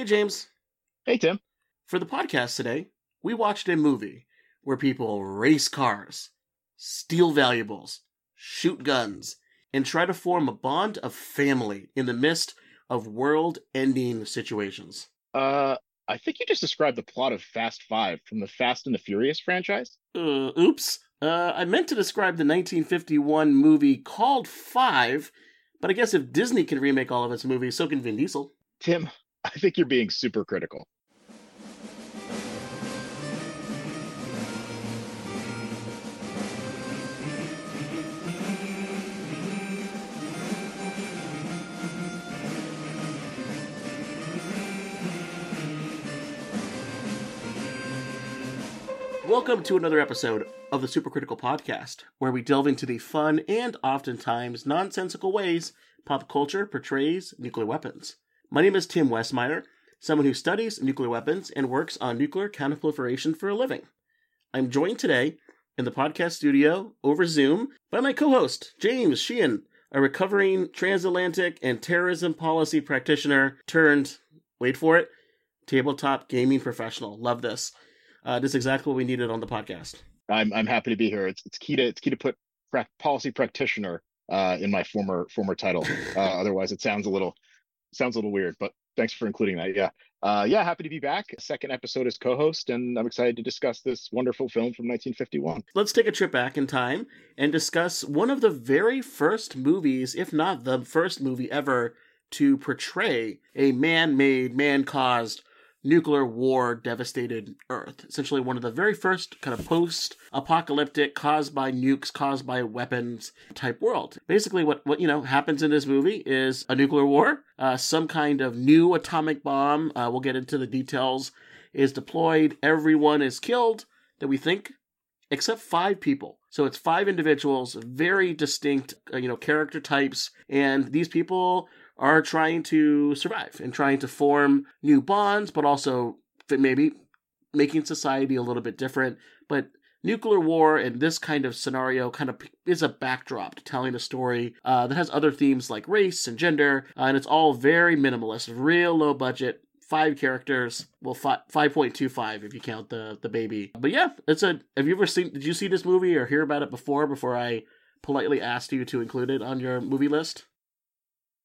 Hey, James. Hey, Tim. For the podcast today, we watched a movie where people race cars, steal valuables, shoot guns, and try to form a bond of family in the midst of world ending situations. Uh, I think you just described the plot of Fast Five from the Fast and the Furious franchise. Uh, oops. Uh, I meant to describe the 1951 movie called Five, but I guess if Disney can remake all of its movies, so can Vin Diesel. Tim, I think you're being super critical. Welcome to another episode of the Supercritical Podcast, where we delve into the fun and oftentimes nonsensical ways pop culture portrays nuclear weapons. My name is Tim Westmyer, someone who studies nuclear weapons and works on nuclear counterproliferation for a living. I'm joined today in the podcast studio over Zoom by my co host, James Sheehan, a recovering transatlantic and terrorism policy practitioner turned, wait for it, tabletop gaming professional. Love this. Uh, this is exactly what we needed on the podcast. I'm I'm happy to be here. It's it's key to it's key to put pra- policy practitioner uh, in my former former title. Uh, otherwise, it sounds a little sounds a little weird. But thanks for including that. Yeah, uh, yeah, happy to be back. Second episode as co-host, and I'm excited to discuss this wonderful film from 1951. Let's take a trip back in time and discuss one of the very first movies, if not the first movie ever, to portray a man-made, man-caused nuclear war devastated Earth. Essentially, one of the very first kind of post apocalyptic, caused by nukes, caused by weapons type world. Basically, what, what you know happens in this movie is a nuclear war, uh, some kind of new atomic bomb. Uh, we'll get into the details. Is deployed. Everyone is killed that we think, except five people. So it's five individuals, very distinct, uh, you know, character types, and these people are trying to survive and trying to form new bonds, but also maybe making society a little bit different. But nuclear war and this kind of scenario kind of is a backdrop to telling a story uh, that has other themes like race and gender, uh, and it's all very minimalist, real low budget. Five characters, well, five point two five if you count the the baby. But yeah, it's a. Have you ever seen? Did you see this movie or hear about it before? Before I politely asked you to include it on your movie list.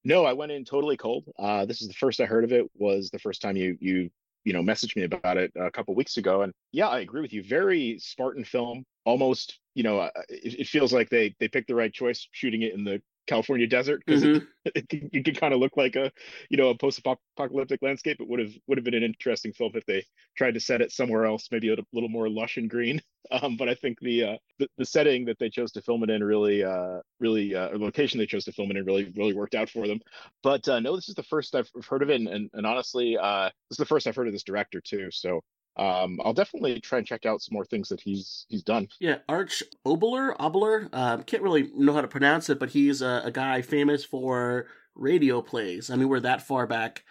No, I went in totally cold. Uh, this is the first I heard of it. Was the first time you you you know messaged me about it a couple weeks ago, and yeah, I agree with you. Very Spartan film, almost. You know, uh, it, it feels like they they picked the right choice shooting it in the California desert because mm-hmm. it, it, it, could kind of look like a you know a post-apocalyptic landscape. It would have would have been an interesting film if they tried to set it somewhere else, maybe a little more lush and green. Um, but I think the, uh, the, the setting that they chose to film it in really uh, really uh, or location they chose to film it in really really worked out for them. But uh, no, this is the first I've heard of it, and and, and honestly, uh, this is the first I've heard of this director too. So um, I'll definitely try and check out some more things that he's he's done. Yeah, Arch Oboler, Oboler, um, can't really know how to pronounce it, but he's a, a, guy famous for radio plays. I mean, we're that far back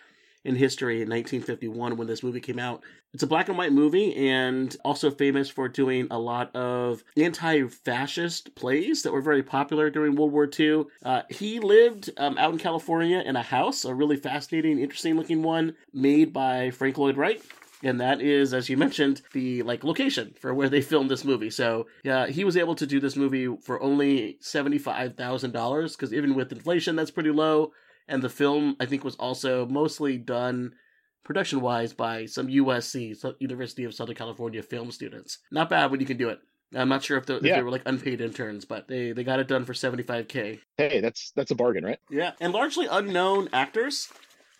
in history in 1951 when this movie came out. It's a black and white movie and also famous for doing a lot of anti-fascist plays that were very popular during World War II. Uh, he lived um, out in California in a house, a really fascinating, interesting looking one made by Frank Lloyd Wright and that is, as you mentioned, the like location for where they filmed this movie. So yeah, he was able to do this movie for only seventy five thousand dollars because even with inflation, that's pretty low. And the film, I think, was also mostly done production wise by some USC, so University of Southern California film students. Not bad when you can do it. I'm not sure if, the, if they were like unpaid interns, but they, they got it done for 75k. Hey, that's that's a bargain, right? Yeah, and largely unknown actors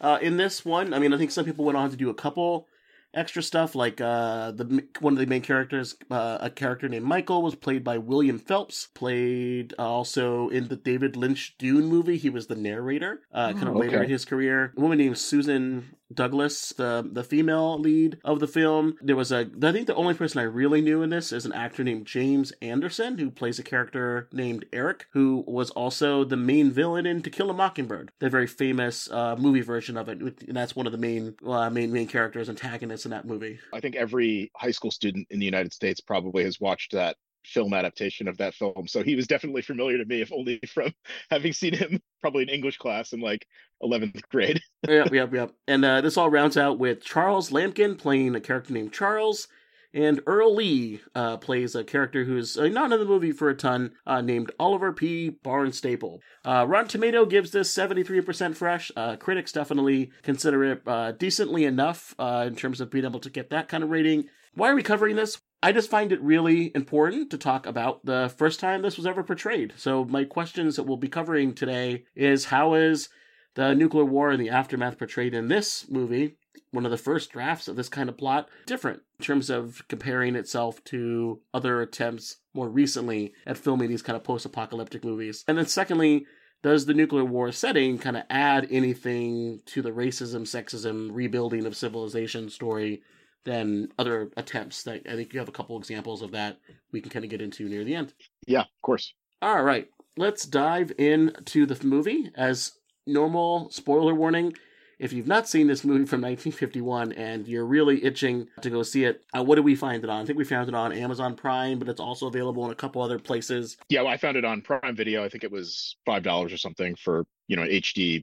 uh, in this one. I mean, I think some people went on to do a couple extra stuff like uh, the one of the main characters, uh, a character named Michael, was played by William Phelps. Played uh, also in the David Lynch Dune movie. He was the narrator. Uh, kind of oh, later in his career. A woman named Susan Douglas, the the female lead of the film. There was a I think the only person I really knew in this is an actor named James Anderson who plays a character named Eric, who was also the main villain in To Kill a Mockingbird, the very famous uh, movie version of it, and that's one of the main uh, main main characters antagonists in that movie. I think every high school student in the United States probably has watched that film adaptation of that film. So he was definitely familiar to me, if only from having seen him probably in English class in like 11th grade. yep, yep, yep. And uh, this all rounds out with Charles Lampkin playing a character named Charles. And Earl Lee uh, plays a character who's uh, not in the movie for a ton, uh, named Oliver P. Barnstaple. Uh, Rotten Tomato gives this 73% fresh. Uh, critics definitely consider it uh, decently enough in terms of being able to get that kind of rating. Why are we covering this? I just find it really important to talk about the first time this was ever portrayed. So my questions that we'll be covering today is how is the nuclear war and the aftermath portrayed in this movie, one of the first drafts of this kind of plot, different in terms of comparing itself to other attempts more recently at filming these kind of post-apocalyptic movies. And then secondly, does the nuclear war setting kind of add anything to the racism, sexism, rebuilding of civilization story than other attempts. That I think you have a couple examples of that we can kind of get into near the end. Yeah, of course. All right, let's dive into the movie. As normal, spoiler warning. If you've not seen this movie from 1951 and you're really itching to go see it, uh, what did we find it on? I think we found it on Amazon Prime, but it's also available in a couple other places. Yeah, well, I found it on Prime Video. I think it was five dollars or something for you know an HD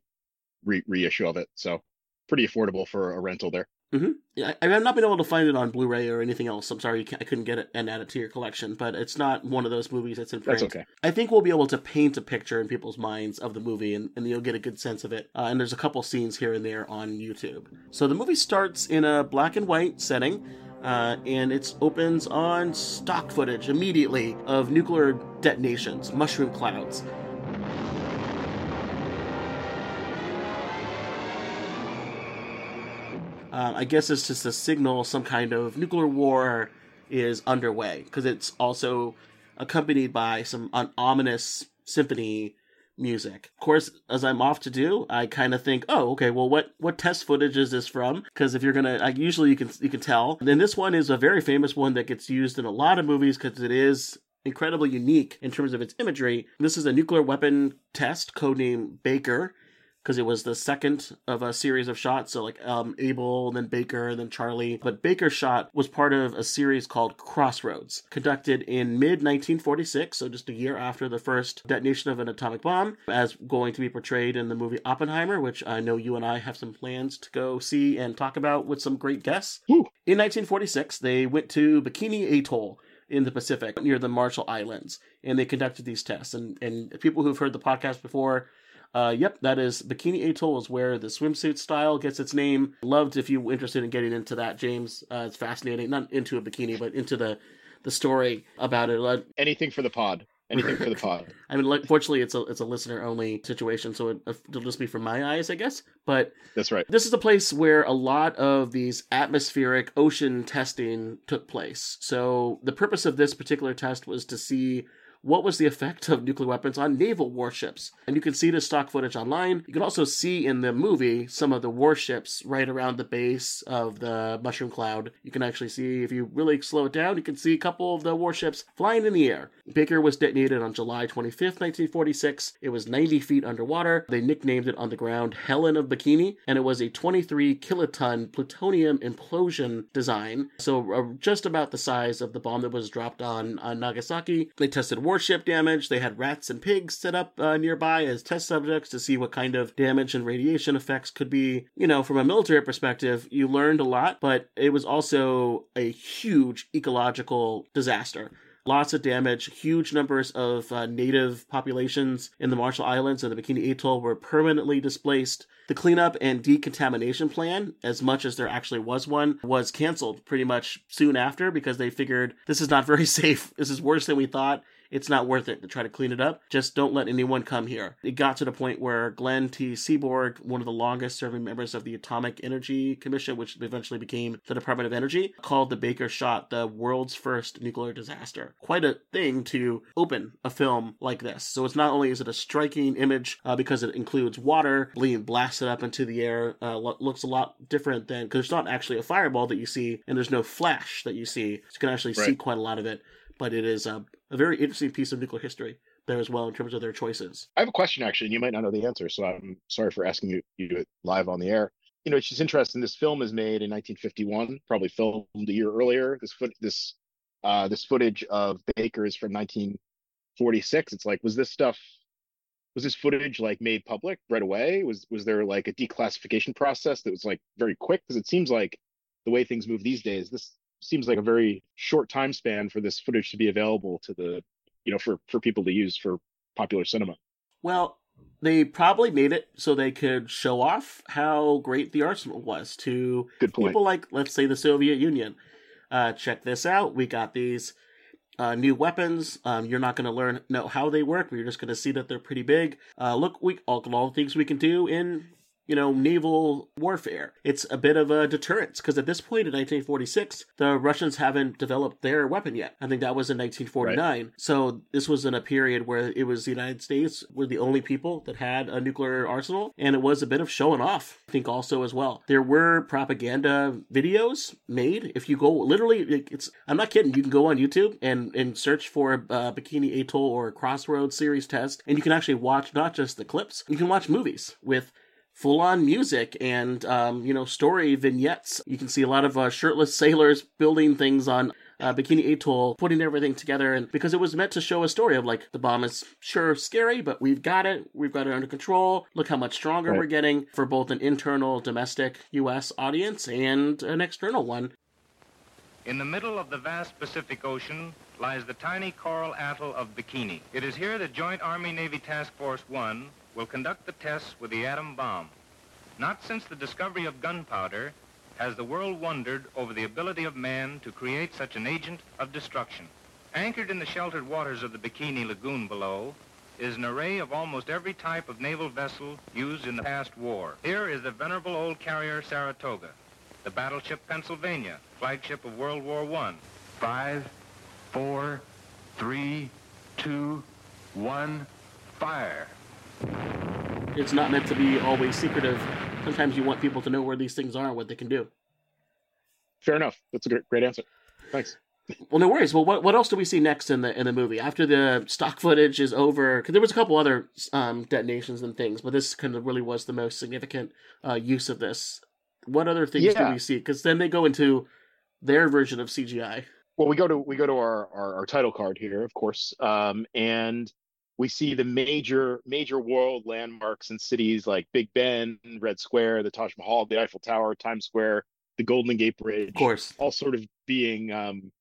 re- reissue of it. So pretty affordable for a rental there. Mm-hmm. Yeah, I, have not been able to find it on Blu-ray or anything else. I'm sorry I couldn't get it and add it to your collection, but it's not one of those movies that's in print. That's okay. I think we'll be able to paint a picture in people's minds of the movie, and, and you'll get a good sense of it. Uh, and there's a couple scenes here and there on YouTube. So the movie starts in a black and white setting. Uh, and it opens on stock footage immediately of nuclear detonations, mushroom clouds, Um, I guess it's just a signal some kind of nuclear war is underway because it's also accompanied by some ominous symphony music. Of course, as I'm off to do, I kind of think, oh, okay, well, what what test footage is this from? Because if you're gonna, like, usually you can you can tell. And then this one is a very famous one that gets used in a lot of movies because it is incredibly unique in terms of its imagery. This is a nuclear weapon test, codenamed Baker because it was the second of a series of shots. So like um, Able, then Baker, then Charlie. But Baker's shot was part of a series called Crossroads, conducted in mid 1946, so just a year after the first detonation of an atomic bomb, as going to be portrayed in the movie Oppenheimer, which I know you and I have some plans to go see and talk about with some great guests. Ooh. In 1946, they went to Bikini Atoll in the Pacific near the Marshall Islands, and they conducted these tests. And and people who've heard the podcast before uh, yep, that is Bikini Atoll is where the swimsuit style gets its name. Loved if you're interested in getting into that, James. Uh, it's fascinating. Not into a bikini, but into the the story about it. Uh, Anything for the pod. Anything for the pod. I mean, fortunately, it's a it's a listener only situation, so it, will just be from my eyes, I guess. But that's right. This is a place where a lot of these atmospheric ocean testing took place. So the purpose of this particular test was to see what was the effect of nuclear weapons on naval warships. And you can see the stock footage online. You can also see in the movie some of the warships right around the base of the mushroom cloud. You can actually see, if you really slow it down, you can see a couple of the warships flying in the air. Baker was detonated on July 25th, 1946. It was 90 feet underwater. They nicknamed it on the ground Helen of Bikini, and it was a 23 kiloton plutonium implosion design. So uh, just about the size of the bomb that was dropped on, on Nagasaki. They tested warship damage. They had rats and pigs set up uh, nearby as test subjects to see what kind of damage and radiation effects could be. You know, from a military perspective, you learned a lot, but it was also a huge ecological disaster lots of damage. Huge numbers of uh, native populations in the Marshall Islands and the Bikini Atoll were permanently displaced. The cleanup and decontamination plan, as much as there actually was one, was canceled pretty much soon after because they figured this is not very safe. This is worse than we thought it's not worth it to try to clean it up. Just don't let anyone come here. It got to the point where Glenn T. Seaborg, one of the longest serving members of the Atomic Energy Commission, which eventually became the Department of Energy, called the Baker shot the world's first nuclear disaster. Quite a thing to open a film like this. So it's not only is it a striking image uh, because it includes water being blasted up into the air, uh, looks a lot different than because it's not actually a fireball that you see, and there's no flash that you see. So you can actually right. see quite a lot of it but it is a, a very interesting piece of nuclear history there as well in terms of their choices. I have a question actually, and you might not know the answer, so I'm sorry for asking you, you it live on the air. You know, it's just interesting. This film is made in 1951, probably filmed a year earlier. This foot, this uh, this footage of Baker's from 1946. It's like, was this stuff, was this footage like made public right away? Was was there like a declassification process that was like very quick? Because it seems like the way things move these days, this seems like a very short time span for this footage to be available to the, you know, for for people to use for popular cinema. Well, they probably made it so they could show off how great the arsenal was to people like, let's say, the Soviet Union. Uh, check this out. We got these uh, new weapons. Um, you're not going to learn know how they work. You're just going to see that they're pretty big. Uh, look, we all, all the things we can do in you know, naval warfare. It's a bit of a deterrence because at this point in 1946, the Russians haven't developed their weapon yet. I think that was in 1949. Right. So this was in a period where it was the United States were the only people that had a nuclear arsenal, and it was a bit of showing off. I think also as well. There were propaganda videos made. If you go literally, it's I'm not kidding. You can go on YouTube and and search for uh, Bikini Atoll or Crossroads series test, and you can actually watch not just the clips. You can watch movies with full on music and um, you know story vignettes. You can see a lot of uh, shirtless sailors building things on uh, Bikini Atoll, putting everything together, and because it was meant to show a story of like the bomb is sure scary, but we've got it, we've got it under control. Look how much stronger right. we're getting for both an internal domestic U.S. audience and an external one. In the middle of the vast Pacific Ocean lies the tiny coral atoll of Bikini. It is here that Joint Army-Navy Task Force 1 will conduct the tests with the atom bomb. Not since the discovery of gunpowder has the world wondered over the ability of man to create such an agent of destruction. Anchored in the sheltered waters of the Bikini Lagoon below is an array of almost every type of naval vessel used in the past war. Here is the venerable old carrier Saratoga, the battleship Pennsylvania, flagship of World War I. Five, four, three, two, one, fire. It's not meant to be always secretive. Sometimes you want people to know where these things are and what they can do. Fair enough. That's a great, great answer. Thanks. Well, no worries. Well, what what else do we see next in the in the movie after the stock footage is over? Because there was a couple other um, detonations and things, but this kind of really was the most significant uh, use of this. What other things yeah. do we see? Because then they go into their version of CGI. Well, we go to we go to our our, our title card here, of course, um, and we see the major major world landmarks in cities like Big Ben, Red Square, the Taj Mahal, the Eiffel Tower, Times Square, the Golden Gate Bridge, of course, all sort of being, um,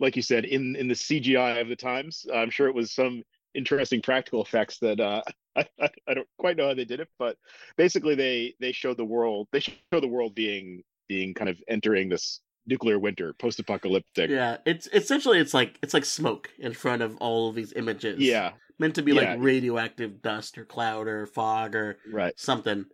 like you said, in in the CGI of the times. I'm sure it was some interesting practical effects that uh, I, I, I don't quite know how they did it, but basically they they showed the world they show the world being being kind of entering this nuclear winter, post-apocalyptic. Yeah, it's essentially it's like it's like smoke in front of all of these images. Yeah, meant to be yeah. like radioactive dust or cloud or fog or right. something.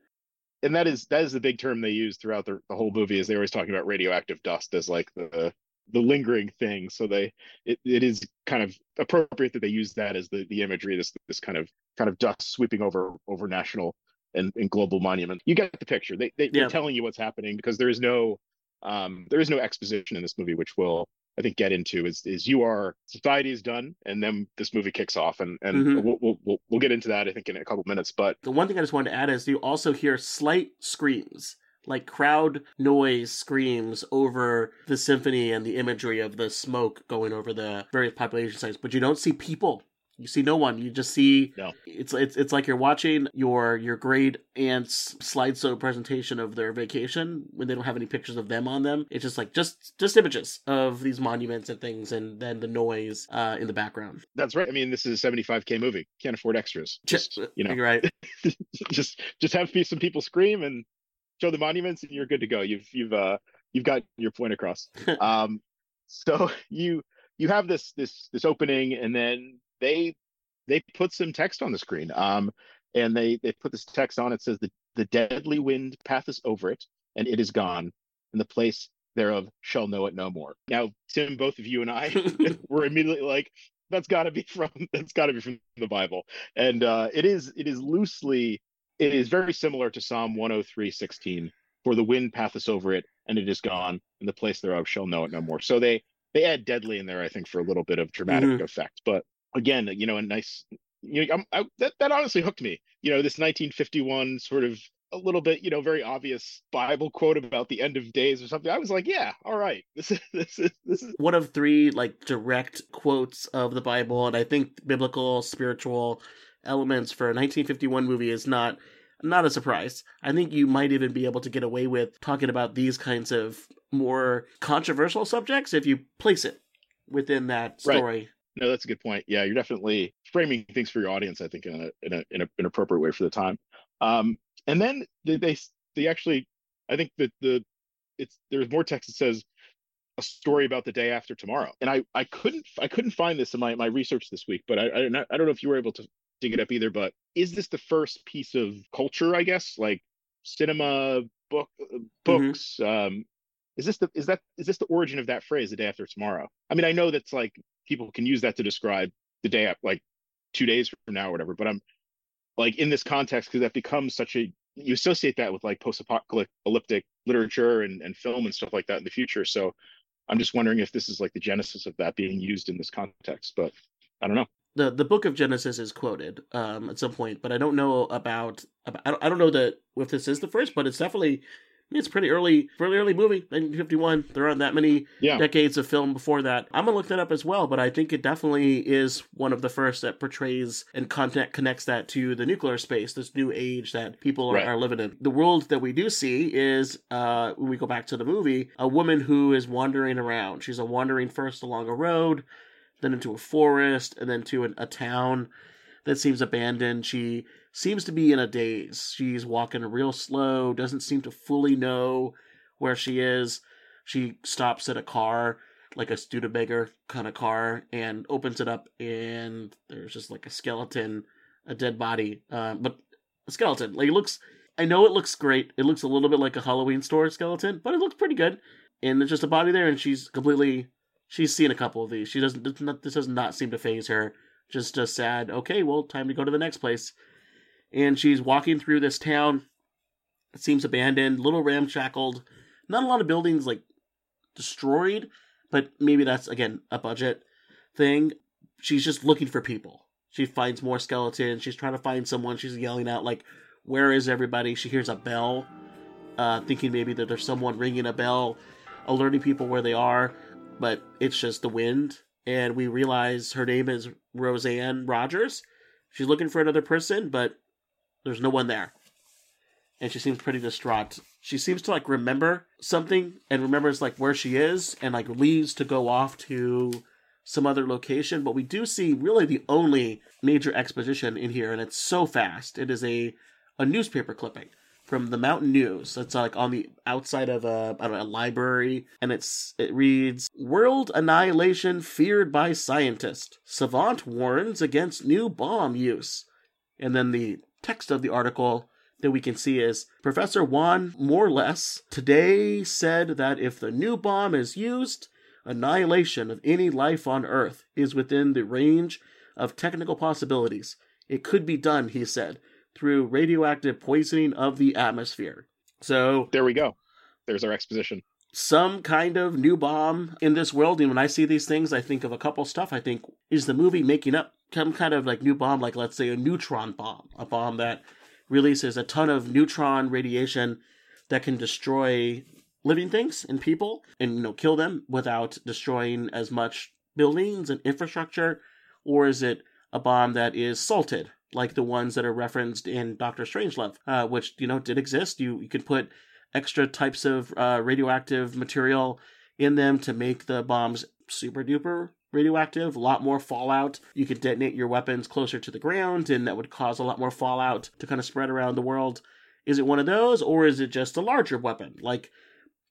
And that is that is the big term they use throughout the, the whole movie is they're always talking about radioactive dust as like the the lingering thing. So they it, it is kind of appropriate that they use that as the the imagery, this this kind of kind of dust sweeping over over national and, and global monument. You get the picture. They, they yeah. they're telling you what's happening because there is no um there is no exposition in this movie which will I think get into is is you are society is done, and then this movie kicks off, and and mm-hmm. we'll, we'll we'll get into that I think in a couple minutes. But the one thing I just wanted to add is you also hear slight screams like crowd noise screams over the symphony and the imagery of the smoke going over the various population sites, but you don't see people you see no one. You just see no. it's it's it's like you're watching your your grade aunt's slideshow presentation of their vacation when they don't have any pictures of them on them. It's just like just just images of these monuments and things, and then the noise uh, in the background. That's right. I mean, this is a 75k movie. Can't afford extras. Just you know, right. just just have some people scream and show the monuments, and you're good to go. You've you've uh you've got your point across. um, so you you have this this this opening, and then they they put some text on the screen. Um, and they they put this text on. It says the the deadly wind passeth over it, and it is gone, and the place thereof shall know it no more. Now, Tim, both of you and I were immediately like, that's got to be from that's got to be from the Bible, and uh, it is it is loosely it is very similar to Psalm 103, 16. For the wind passeth over it, and it is gone, and the place thereof shall know it no more. So they they add deadly in there, I think, for a little bit of dramatic mm-hmm. effect. But again, you know, a nice, you know, I, that that honestly hooked me. You know, this 1951 sort of a little bit, you know, very obvious Bible quote about the end of days or something, I was like, yeah, all right, this is this is this is one of three like direct quotes of the Bible, and I think biblical, spiritual elements for a 1951 movie is not not a surprise. I think you might even be able to get away with talking about these kinds of more controversial subjects if you place it within that Right. No, that's a good point. Yeah, you're definitely framing things for your audience, I think, in a in a in a, an appropriate way for the time. Um, and then they they they actually, I think that the it's there's more text that says a story about the day after tomorrow, and I I couldn't I couldn't find this in my my research this week, but I I don't know, I don't know if you were able to dig it up either. But is this the first piece of culture? I guess like cinema, book, uh, books. Um, is this the is that is this the origin of that phrase, the day after tomorrow? I mean, I know that's like people can use that to describe the day like two days from now or whatever, but I'm like in this context because that becomes such a you associate that with like post-apocalyptic literature and, and film and stuff like that in the future. So I'm just wondering if this is like the genesis of that being used in this context, but I don't know. the the book of Genesis is quoted um, at some point, but I don't know about, about I, don't, I don't know that if this is the first, but it's definitely it's pretty early, pretty early movie, 1951. There aren't that many Yeah. decades of film before that. I'm gonna look that up as well, but I think it definitely is one of the first that portrays and content connects that to the nuclear space, this new age that people are, Right. are living in. The world that we do see is, uh, when we go back to the movie, a woman who is wandering around. She's a wandering first along a road, then into a forest, and then to an, a town that seems abandoned. She seems to be in a daze. She's walking real slow, doesn't seem to fully know where she is. She stops at a car, like a Studebaker kind of car, and opens it up, and there's just like a skeleton, a dead body, uh, but a skeleton. Like it looks, I know it looks great. It looks a little bit like a Halloween store skeleton, but it looks pretty good. And there's just a body there, and she's completely, she's seen a couple of these. She doesn't, this does not seem to faze her. Just a sad, okay, well, time to go to the next place. And she's walking through this town. It seems abandoned, little ramshackled. Not a lot of buildings like destroyed, but maybe that's again a budget thing. She's just looking for people. She finds more skeletons. She's trying to find someone. She's yelling out like, "Where is everybody?" She hears a bell, uh, thinking maybe that there's someone ringing a bell, alerting people where they are, but it's just the wind. And we realize her name is Roseanne Rogers. She's looking for another person, but there's no one there. And she seems pretty distraught. She seems to like remember something and remembers like where she is and like leaves to go off to some other location. But we do see really the only major exposition in here, and it's so fast. It is a a newspaper clipping from the Mountain News. That's like on the outside of a know a library, and it's it reads World annihilation feared by scientist. Savant warns against new bomb use. And then the text of the article that we can see is Professor Juan Morles today said that if the new bomb is used, annihilation of any life on Earth is within the range of technical possibilities. It could be done, he said, through radioactive poisoning of the atmosphere. So, There we go. There's our exposition. some kind of new bomb in this world. And when I see these things, I think of a couple stuff. I think, is the movie making up some kind of like new bomb, like let's say a neutron bomb, a bomb that releases a ton of neutron radiation that can destroy living things and people and you know kill them without destroying as much buildings and infrastructure? Or is it a bomb that is salted like the ones that are referenced in Doctor Strangelove uh, which you know did exist? You you could put extra types of uh, radioactive material in them to make the bombs super duper radioactive, a lot more fallout. You could detonate your weapons closer to the ground, and that would cause a lot more fallout to kind of spread around the world. Is it one of those, or is it just a larger weapon, like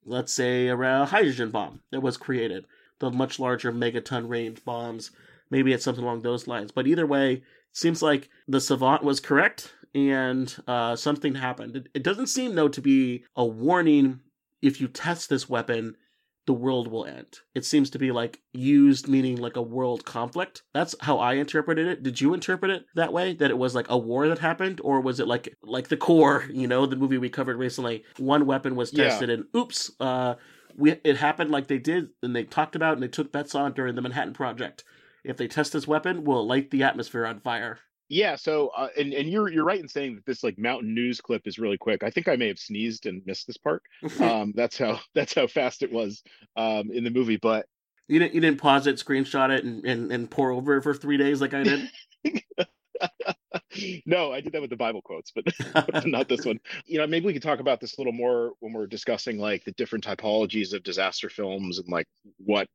let's say a hydrogen bomb that was created, the much larger megaton range bombs? Maybe it's something along those lines. But either way, it seems like the savant was correct and uh, something happened. It, it doesn't seem, though, to be a warning if you test this weapon, the world will end. It seems to be like used, meaning like a world conflict. That's how I interpreted it. Did you interpret it that way? That it was like a war that happened, or was it like like the core? You know, the movie we covered recently. One weapon was Yeah. tested, and oops, uh, we it happened like they did, and they talked about and they took bets on during the Manhattan Project. If they test this weapon, we'll light the atmosphere on fire? Yeah, so uh, and and you're you're right in saying that this like mountain news clip is really quick. I think I may have sneezed and missed this part. Um, that's how that's how fast it was um, in the movie. But you didn't you didn't pause it, screenshot it, and and, and pore over it for three days like I did. no, I did that with the Bible quotes, but, but not this one. You know, maybe we could talk about this a little more when we're discussing like the different typologies of disaster films and like what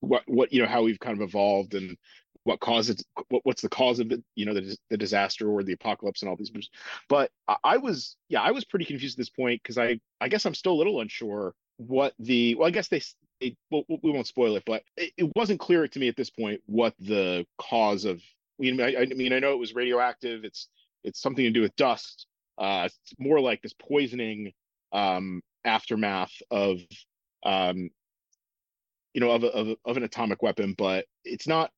what what you know how we've kind of evolved and what causes what, what's the cause of the you know the, the disaster or the apocalypse and all these but I, was yeah i was pretty confused at this point because i i guess i'm still a little unsure what the well i guess they, they well, we won't spoil it but it, it, wasn't clear to me at this point what the cause of I mean, I, I mean i know it was radioactive it's it's something to do with dust uh it's more like this poisoning um aftermath of um you know of, of, of an atomic weapon but it's not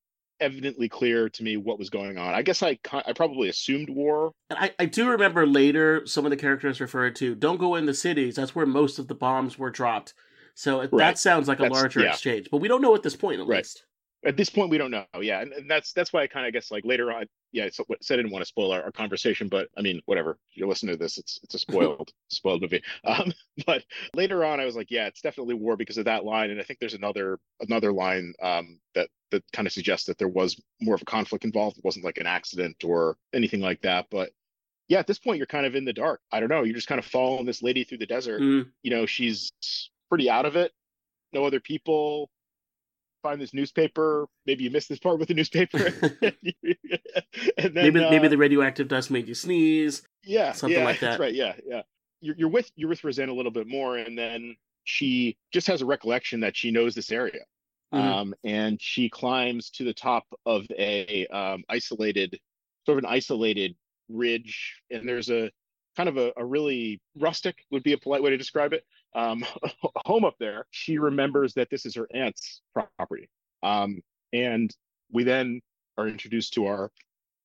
evidently clear to me what was going on. I guess I I probably assumed war. And I, I do remember later some of the characters referred to don't go in the cities. That's where most of the bombs were dropped. So right. that sounds like a that's, larger yeah. exchange, but we don't know at this point at right. least at this point we don't know yeah and, and that's that's why i kind of guess like later on yeah so, said i didn't want to spoil our, our, conversation but i mean whatever if you listen to this it's it's a spoiled spoiled movie um but later on i was like yeah it's definitely war because of that line and i think there's another another line um that that kind of suggests that there was more of a conflict involved it wasn't like an accident or anything like that but yeah at this point you're kind of in the dark i don't know you're just kind of following this lady through the desert mm. you know she's pretty out of it no other people find this newspaper. Maybe you missed this part with the newspaper. and then, maybe uh, maybe the radioactive dust made you sneeze. Yeah, something yeah, like that. That's right. Yeah, yeah. You're, you're with you're with Roseanne a little bit more, and then she just has a recollection that she knows this area, mm-hmm. um, and she climbs to the top of a um, isolated, sort of an isolated ridge, and there's a kind of a, a really rustic would be a polite way to describe it um, home up there, she remembers that this is her aunt's property. Um, and we then are introduced to our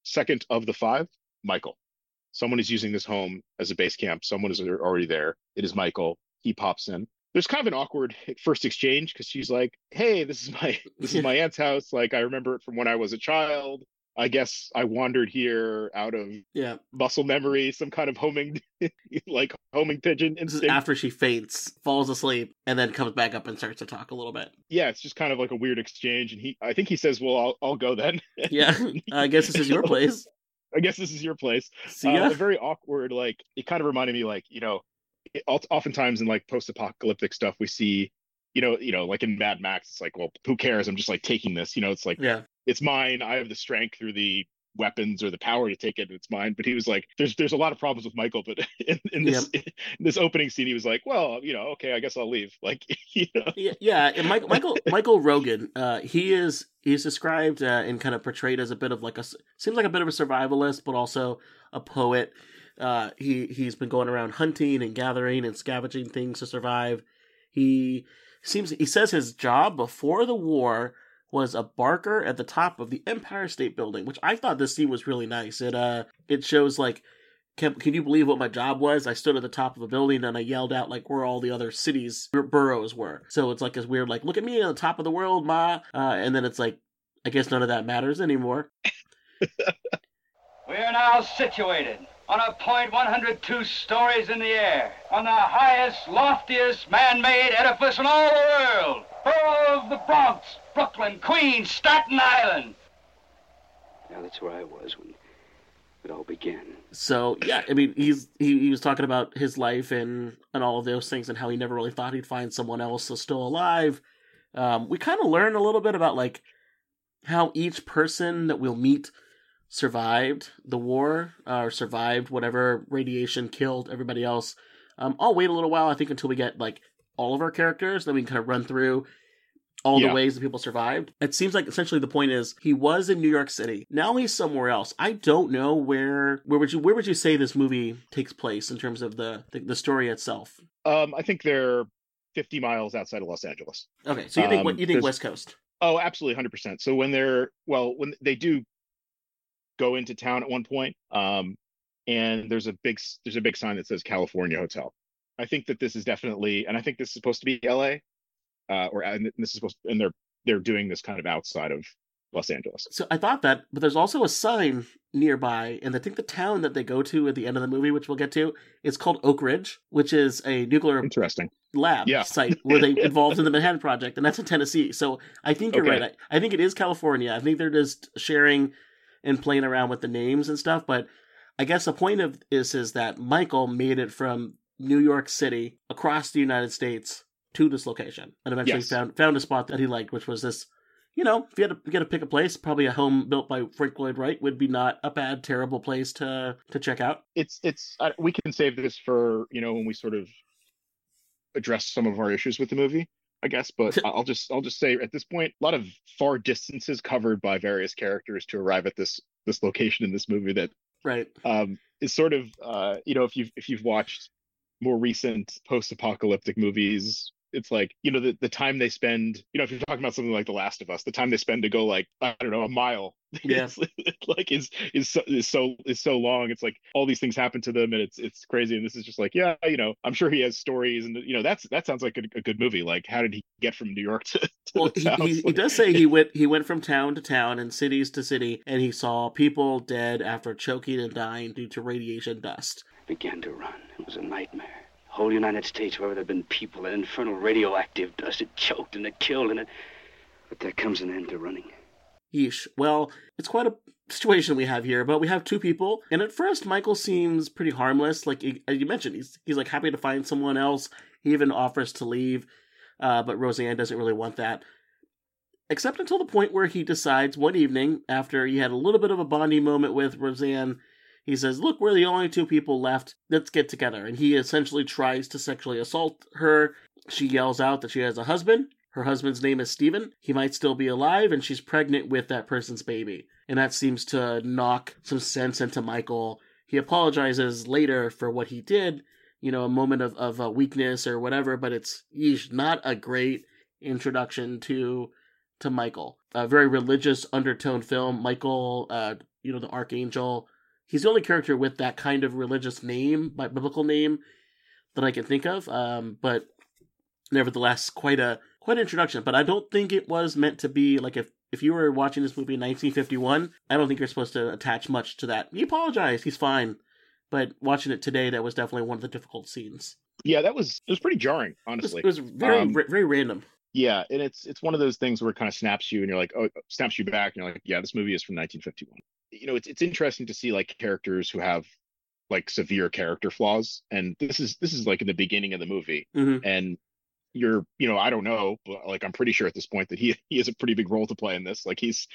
second of the five, Michael. Someone is using this home as a base camp. Someone is already there. It is Michael. He pops in. There's kind of an awkward first exchange because she's like, "Hey, this is my this is my aunt's house. Like I remember it from when I was a child. I guess I wandered here out of yeah muscle memory, some kind of homing, like homing pigeon instinct. after she faints, falls asleep, and then comes back up and starts to talk a little bit. Yeah, it's just kind of like a weird exchange, and he, I think he says, "Well, I'll, I'll go then." yeah, I guess this is your place. I guess this is your place. See ya. Uh, very awkward. Like it kind of reminded me, like you know, it, oftentimes in like post-apocalyptic stuff, we see you know, you know, like in Mad Max, it's like, well, who cares? I'm just like taking this. You know, it's like, yeah, it's mine. I have the strength through the weapons or the power to take it. It's mine. But he was like, there's there's a lot of problems with Michael. But in, in this in this opening scene, he was like, well, you know, okay, I guess I'll leave. Like, you know, yeah, yeah. And Michael Michael Michael Rogan, uh, he is he's described uh, and kind of portrayed as a bit of like a seems like a bit of a survivalist, but also a poet. Uh, he he's been going around hunting and gathering and scavenging things to survive. He seems he says his job before the war was a barker at the top of the Empire State Building, which I thought this scene was really nice. It uh it shows like can, can you believe what my job was? I stood at the top of a building and I yelled out like where all the other cities boroughs were. So it's like this weird like look at me on the top of the world, ma. Uh, and then it's like I guess none of that matters anymore. we are now situated on a point 102 stories in the air, on the highest, loftiest man-made edifice in all the world, borough of the Bronx, Brooklyn, Queens, Staten Island. Yeah, that's where I was when it all began. So yeah, I mean, he's he, he was talking about his life and and all of those things and how he never really thought he'd find someone else that's still alive. Um, we kind of learn a little bit about like how each person that we'll meet survived the war uh, or survived whatever radiation killed everybody else. Um, I'll wait a little while, I think, until we get like all of our characters. Then we can kind of run through all yeah. the ways that people survived. It seems like essentially the point is he was in New York City. Now he's somewhere else. I don't know where. Where would you Where would you say this movie takes place in terms of the the, the story itself? Um, I think they're 50 miles outside of Los Angeles. Okay, so you think um, you think West Coast? Oh, absolutely, 100%. So when they're well, when they do go into town at one point, um, and there's a big there's a big sign that says California Hotel. I think that this is definitely, and I think this is supposed to be L.A. Uh, or and this is supposed, to, and they're they're doing this kind of outside of Los Angeles. So I thought that, but there's also a sign nearby, and I think the town that they go to at the end of the movie, which we'll get to, is called Oak Ridge, which is a nuclear Interesting. lab Yeah. site where they involved in the Manhattan Project, and that's in Tennessee. So I think you're Okay. right. I, I think it is California. I think they're just sharing and playing around with the names and stuff. But I guess the point of this is that Michael made it from New York City across the United States to this location, and eventually Yes. found found a spot that he liked, which was this. You know, if you had to, get to pick a place, probably a home built by Frank Lloyd Wright would be not a bad, terrible place to to check out. It's it's uh, we can save this for you know when we sort of address some of our issues with the movie, I guess. But I'll just I'll just say at this point, a lot of far distances covered by various characters to arrive at this this location in this movie that Right. um, is sort of uh, you know if you've if you've watched more recent post-apocalyptic movies it's like you know the, the time they spend you know if you're talking about something like the last of us the time they spend to go like i don't know a mile Yeah. like is is so, is so is so long it's like all these things happen to them and it's it's crazy and this is just like yeah you know i'm sure he has stories and you know that's that sounds like a, a good movie like how did he get from new york to, to Well, he, he, he does say he went he went from town to town and cities to city, and he saw people dead after choking and dying due to radiation dust. Began to run. It was a nightmare. Whole United States, wherever there've been people, that infernal radioactive dust, it choked and it killed and it. But there comes an end to running. Yeesh. Well, it's quite a situation we have here, but we have two people, and at first Michael seems pretty harmless. Like as you mentioned, he's he's like happy to find someone else. He even offers to leave, uh, but Roseanne doesn't really want that. Except until the point where he decides one evening, after he had a little bit of a bonding moment with Roseanne, he says, Look, we're the only two people left. Let's get together. And he essentially tries to sexually assault her. She yells out that she has a husband. Her husband's name is Steven. He might still be alive, and she's pregnant with that person's baby. And that seems to knock some sense into Michael. He apologizes later for what he did, you know, a moment of, of uh, weakness or whatever, but it's yeesh, not a great introduction to to Michael. A very religious undertone film. Michael, uh, you know, the archangel. He's the only character with that kind of religious name, bi- biblical name, that I can think of. Um, but nevertheless, quite a quite an introduction. But I don't think it was meant to be like if if you were watching this movie in 1951, I don't think you're supposed to attach much to that. He apologized. He's fine. But watching it today, that was definitely one of the difficult scenes. yeah that was it was pretty jarring It was, honestly it was very Um, very random. Yeah, and it's it's one of those things where it kind of snaps you, and you're like, oh, snaps you back, and you're like, yeah, this movie is from 1951. You know, it's it's interesting to see like characters who have like severe character flaws, and this is this is like in the beginning of the movie, hmm and you're you know I don't know, but like I'm pretty sure at this point that he he has a pretty big role to play in this. Like he's,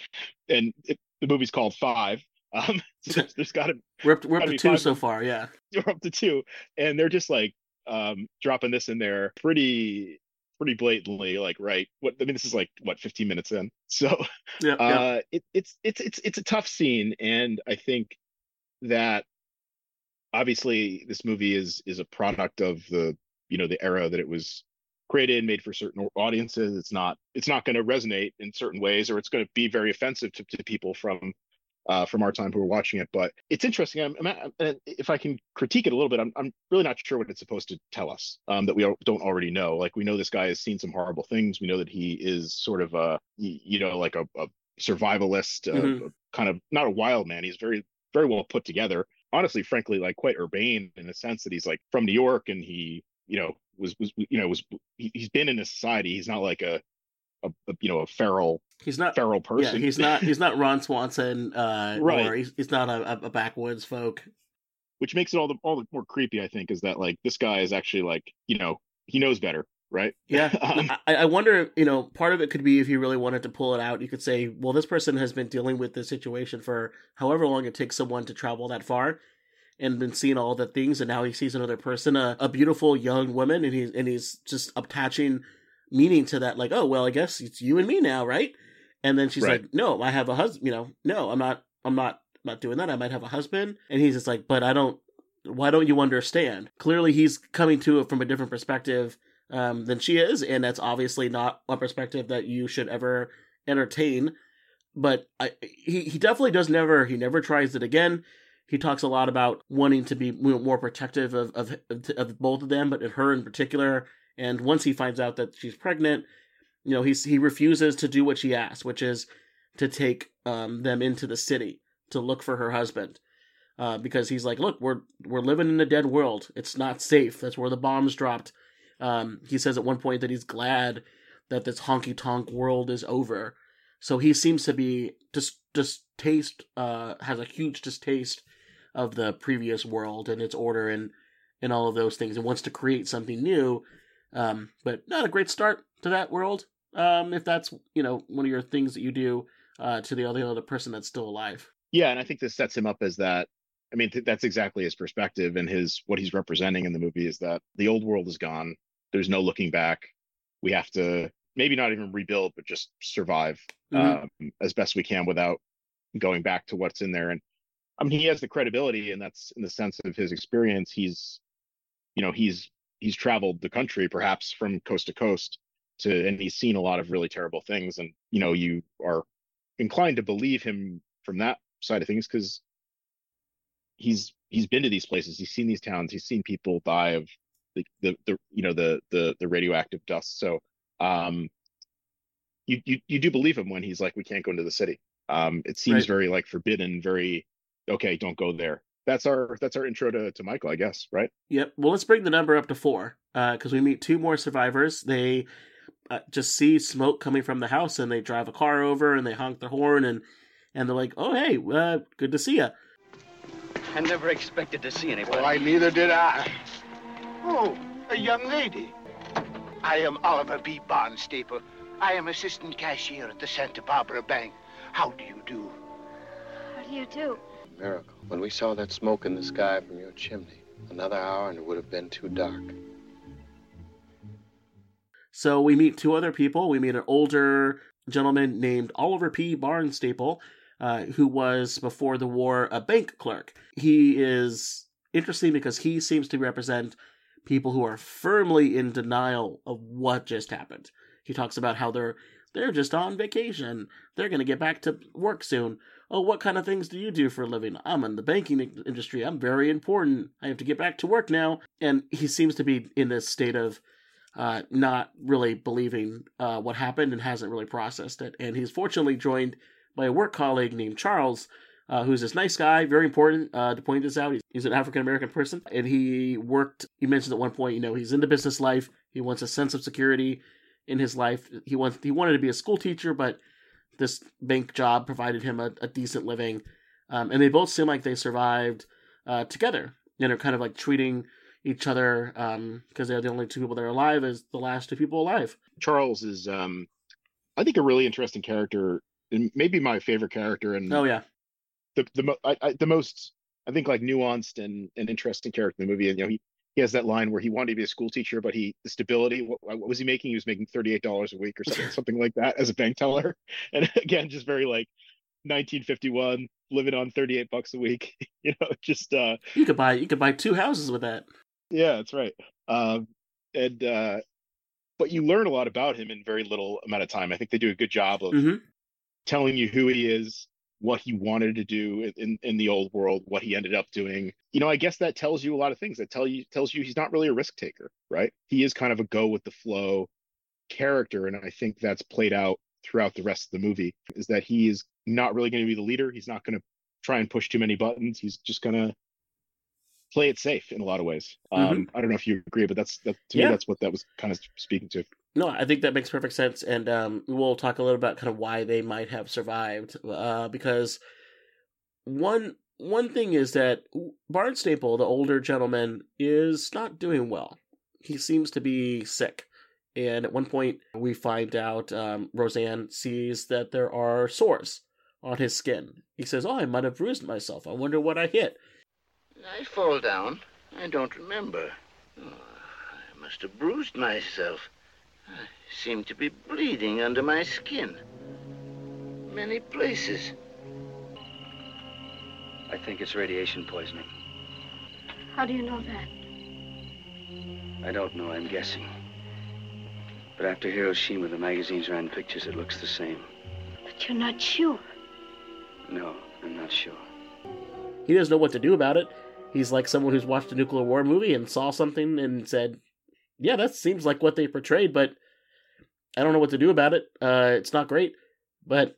and it, the movie's called Five. Um, so there's got to We're up, we're up gotta two so far. Yeah. we're up to two, and they're just like um dropping this in there pretty pretty blatantly like right what i mean this is like what 15 minutes in so Yeah. yeah. uh it, it's it's it's it's a tough scene and i think that obviously this movie is is a product of the you know the era that it was created and made for certain audiences it's not it's not going to resonate in certain ways or it's going to be very offensive to, to people from uh, from our time who are watching it. But it's interesting. I'm, I'm, and if I can critique it a little bit, I'm, I'm really not sure what it's supposed to tell us um, that we don't already know. Like we know this guy has seen some horrible things. We know that he is sort of a you know, like a, a survivalist, uh, Mhm. a kind of not a wild man. He's very, very well put together. Honestly, frankly, like quite urbane in the sense that he's like from New York and he, you know, was was you know was he, he's been in a society. He's not like a, a, a you know a feral he's not. feral person. Yeah, he's not. He's not Ron Swanson. Uh, Right. Or he's, he's not a, a backwoods folk. which makes it all the all the more creepy. I think is that like this guy is actually like you know he knows better, right? Yeah, Um, I, I wonder. You know, part of it could be if you really wanted to pull it out, you could say, well, this person has been dealing with this situation for however long it takes someone to travel that far, and been seeing all the things, and now he sees another person, a, a beautiful young woman, and he's and he's just attaching meaning to that, like, oh, well, I guess it's you and me now, right? And then she's Right. like, no, I have a husband. You know, no, I'm not. I'm not. Not doing that. I might have a husband, and he's just like, but I don't. Why don't you understand? Clearly, he's coming to it from a different perspective um, than she is, and that's obviously not a perspective that you should ever entertain. But I, he he definitely does never. He never tries it again. He talks a lot about wanting to be more protective of of, of both of them, but her in particular. And once he finds out that she's pregnant, you know, he's he refuses to do what she asks, which is to take um, them into the city to look for her husband. Uh, because he's like, look, we're we're living in a dead world. It's not safe. That's where the bombs dropped. Um, he says at one point that he's glad that this honky tonk world is over. So he seems to be just distaste uh, has a huge distaste of the previous world and its order and and all of those things, and wants to create something new. Um, but not a great start to that world. Um, if that's you know one of your things that you do uh, to the other, other person that's still alive. Yeah, and I think this sets him up as that. I mean, th- that's exactly his perspective and his what he's representing in the movie is that the old world is gone. There's no looking back. We have to maybe not even rebuild, but just survive mm-hmm. um, as best we can without going back to what's in there. And I mean, he has the credibility, and that's in the sense of his experience. He's, you know, he's he's traveled the country perhaps from coast to coast to, and he's seen a lot of really terrible things. And you know, you are inclined to believe him from that side of things because he's he's been to these places. He's seen these towns. He's seen people die of the the, the you know the the the radioactive dust. So um you, you you do believe him when he's like we can't go into the city. Um it seems right. very like forbidden very okay don't go there that's our that's our intro to, to michael i guess right yep well let's bring the number up to four because uh, we meet two more survivors they uh, just see smoke coming from the house and they drive a car over and they honk their horn and and they're like oh hey uh, good to see you I never expected to see anybody. Why, neither did I. Oh, a young lady. I am Oliver B. Barnstaple. I am assistant cashier at the Santa Barbara Bank. How do you do? How do you do? Miracle. When we saw that smoke in the sky from your chimney, another hour and it would have been too dark. So we meet two other people. We meet an older gentleman named Oliver P. Barnstaple, uh, who was before the war a bank clerk. He is interesting because he seems to represent people who are firmly in denial of what just happened. He talks about how they're they're just on vacation. They're going to get back to work soon. Oh, what kind of things do you do for a living? I'm in the banking industry. I'm very important. I have to get back to work now. And he seems to be in this state of uh, not really believing uh, what happened and hasn't really processed it. And he's fortunately joined by a work colleague named Charles, uh, who's this nice guy. Very important uh, to point this out. He's, an African American person, and he worked. He mentioned at one point, you know, he's into business life. He wants a sense of security in his life. He wants he wanted to be a school teacher, but this bank job provided him a, a decent living. Um, and they both seem like they survived uh, together and are kind of like treating each other because um, they're the only two people that are alive as the last two people alive. Charles is, um, I think, a really interesting character and maybe my favorite character and oh yeah the the I, I, the most I think like nuanced and, and interesting character in the movie and you know he he has that line where he wanted to be a school teacher but he the stability what, what was he making? He was making $38 a week or something something like that as a bank teller. And again just very like 1951 living on 38 bucks a week you know just uh you could buy you could buy two houses with that. Yeah that's right. Um and uh but you learn a lot about him in very little amount of time. I think they do a good job of mm-hmm. telling you who he is, what he wanted to do in, in the old world, what he ended up doing. You know, I guess that tells you a lot of things. That tell you tells you he's not really a risk taker, right? He is kind of a go with the flow character, and I think that's played out throughout the rest of the movie. Is that he is not really going to be the leader. He's not going to try and push too many buttons. He's just going to play it safe in a lot of ways. Mm-hmm. Um, I don't know if you agree, but that's that to yeah. me that's what that was kind of speaking to. No, I think that makes perfect sense, and um, we'll talk a little about kind of why they might have survived. Uh, because one one thing is that Barnstaple, the older gentleman, is not doing well. He seems to be sick. And at one point, we find out um, Roseanne sees that there are sores on his skin. He says, Oh, I might have bruised myself. I wonder what I hit. I fall down. I don't remember. Oh, I must have bruised myself. I seem to be bleeding under my skin. Many places. I think it's radiation poisoning. How do you know that? I don't know. I'm guessing. But after Hiroshima, the magazines ran pictures. It looks the same. But you're not sure. No, I'm not sure. He doesn't know what to do about it. He's like someone who's watched a nuclear war movie and saw something and said, yeah, that seems like what they portrayed, but I don't know what to do about it. Uh, it's not great, but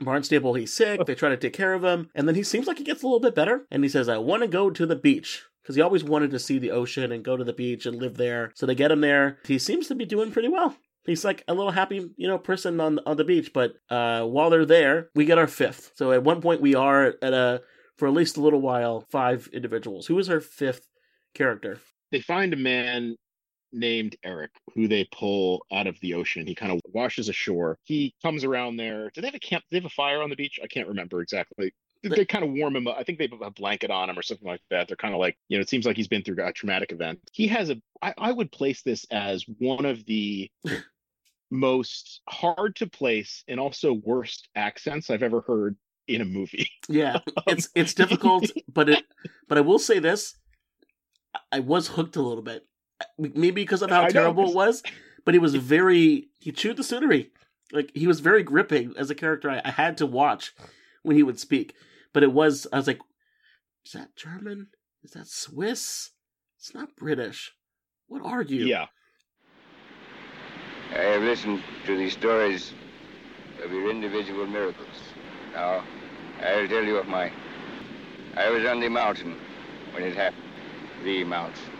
Barnstaple, he's sick. They try to take care of him. And then he seems like he gets a little bit better. And he says, I want to go to the beach. Because he always wanted to see the ocean and go to the beach and live there. So they get him there. He seems to be doing pretty well. He's like a little happy, you know, person on on the beach. But uh, while they're there, we get our fifth. So at one point, we are at a for at least a little while five individuals. Who is our fifth character? They find a man named Eric who they pull out of the ocean. He kind of washes ashore. He comes around there. Do they have a camp? Do they have a fire on the beach? I can't remember exactly. They kind of warm him up. I think they have a blanket on him or something like that. They're kind of like, you know, it seems like he's been through a traumatic event. He has a, I, I would place this as one of the most hard to place and also worst accents I've ever heard in a movie. Yeah, um, it's it's difficult, but it but I will say this: I was hooked a little bit, maybe because of how I know, it was. But he was very he chewed the scenery, like he was very gripping as a character. I, I had to watch when he would speak, but it was I was like, is that German? Is that Swiss? It's not British. What are you? Yeah. I have listened to the stories of your individual miracles. Now, I'll tell you of mine. I was on the mountain when it happened. The mountain.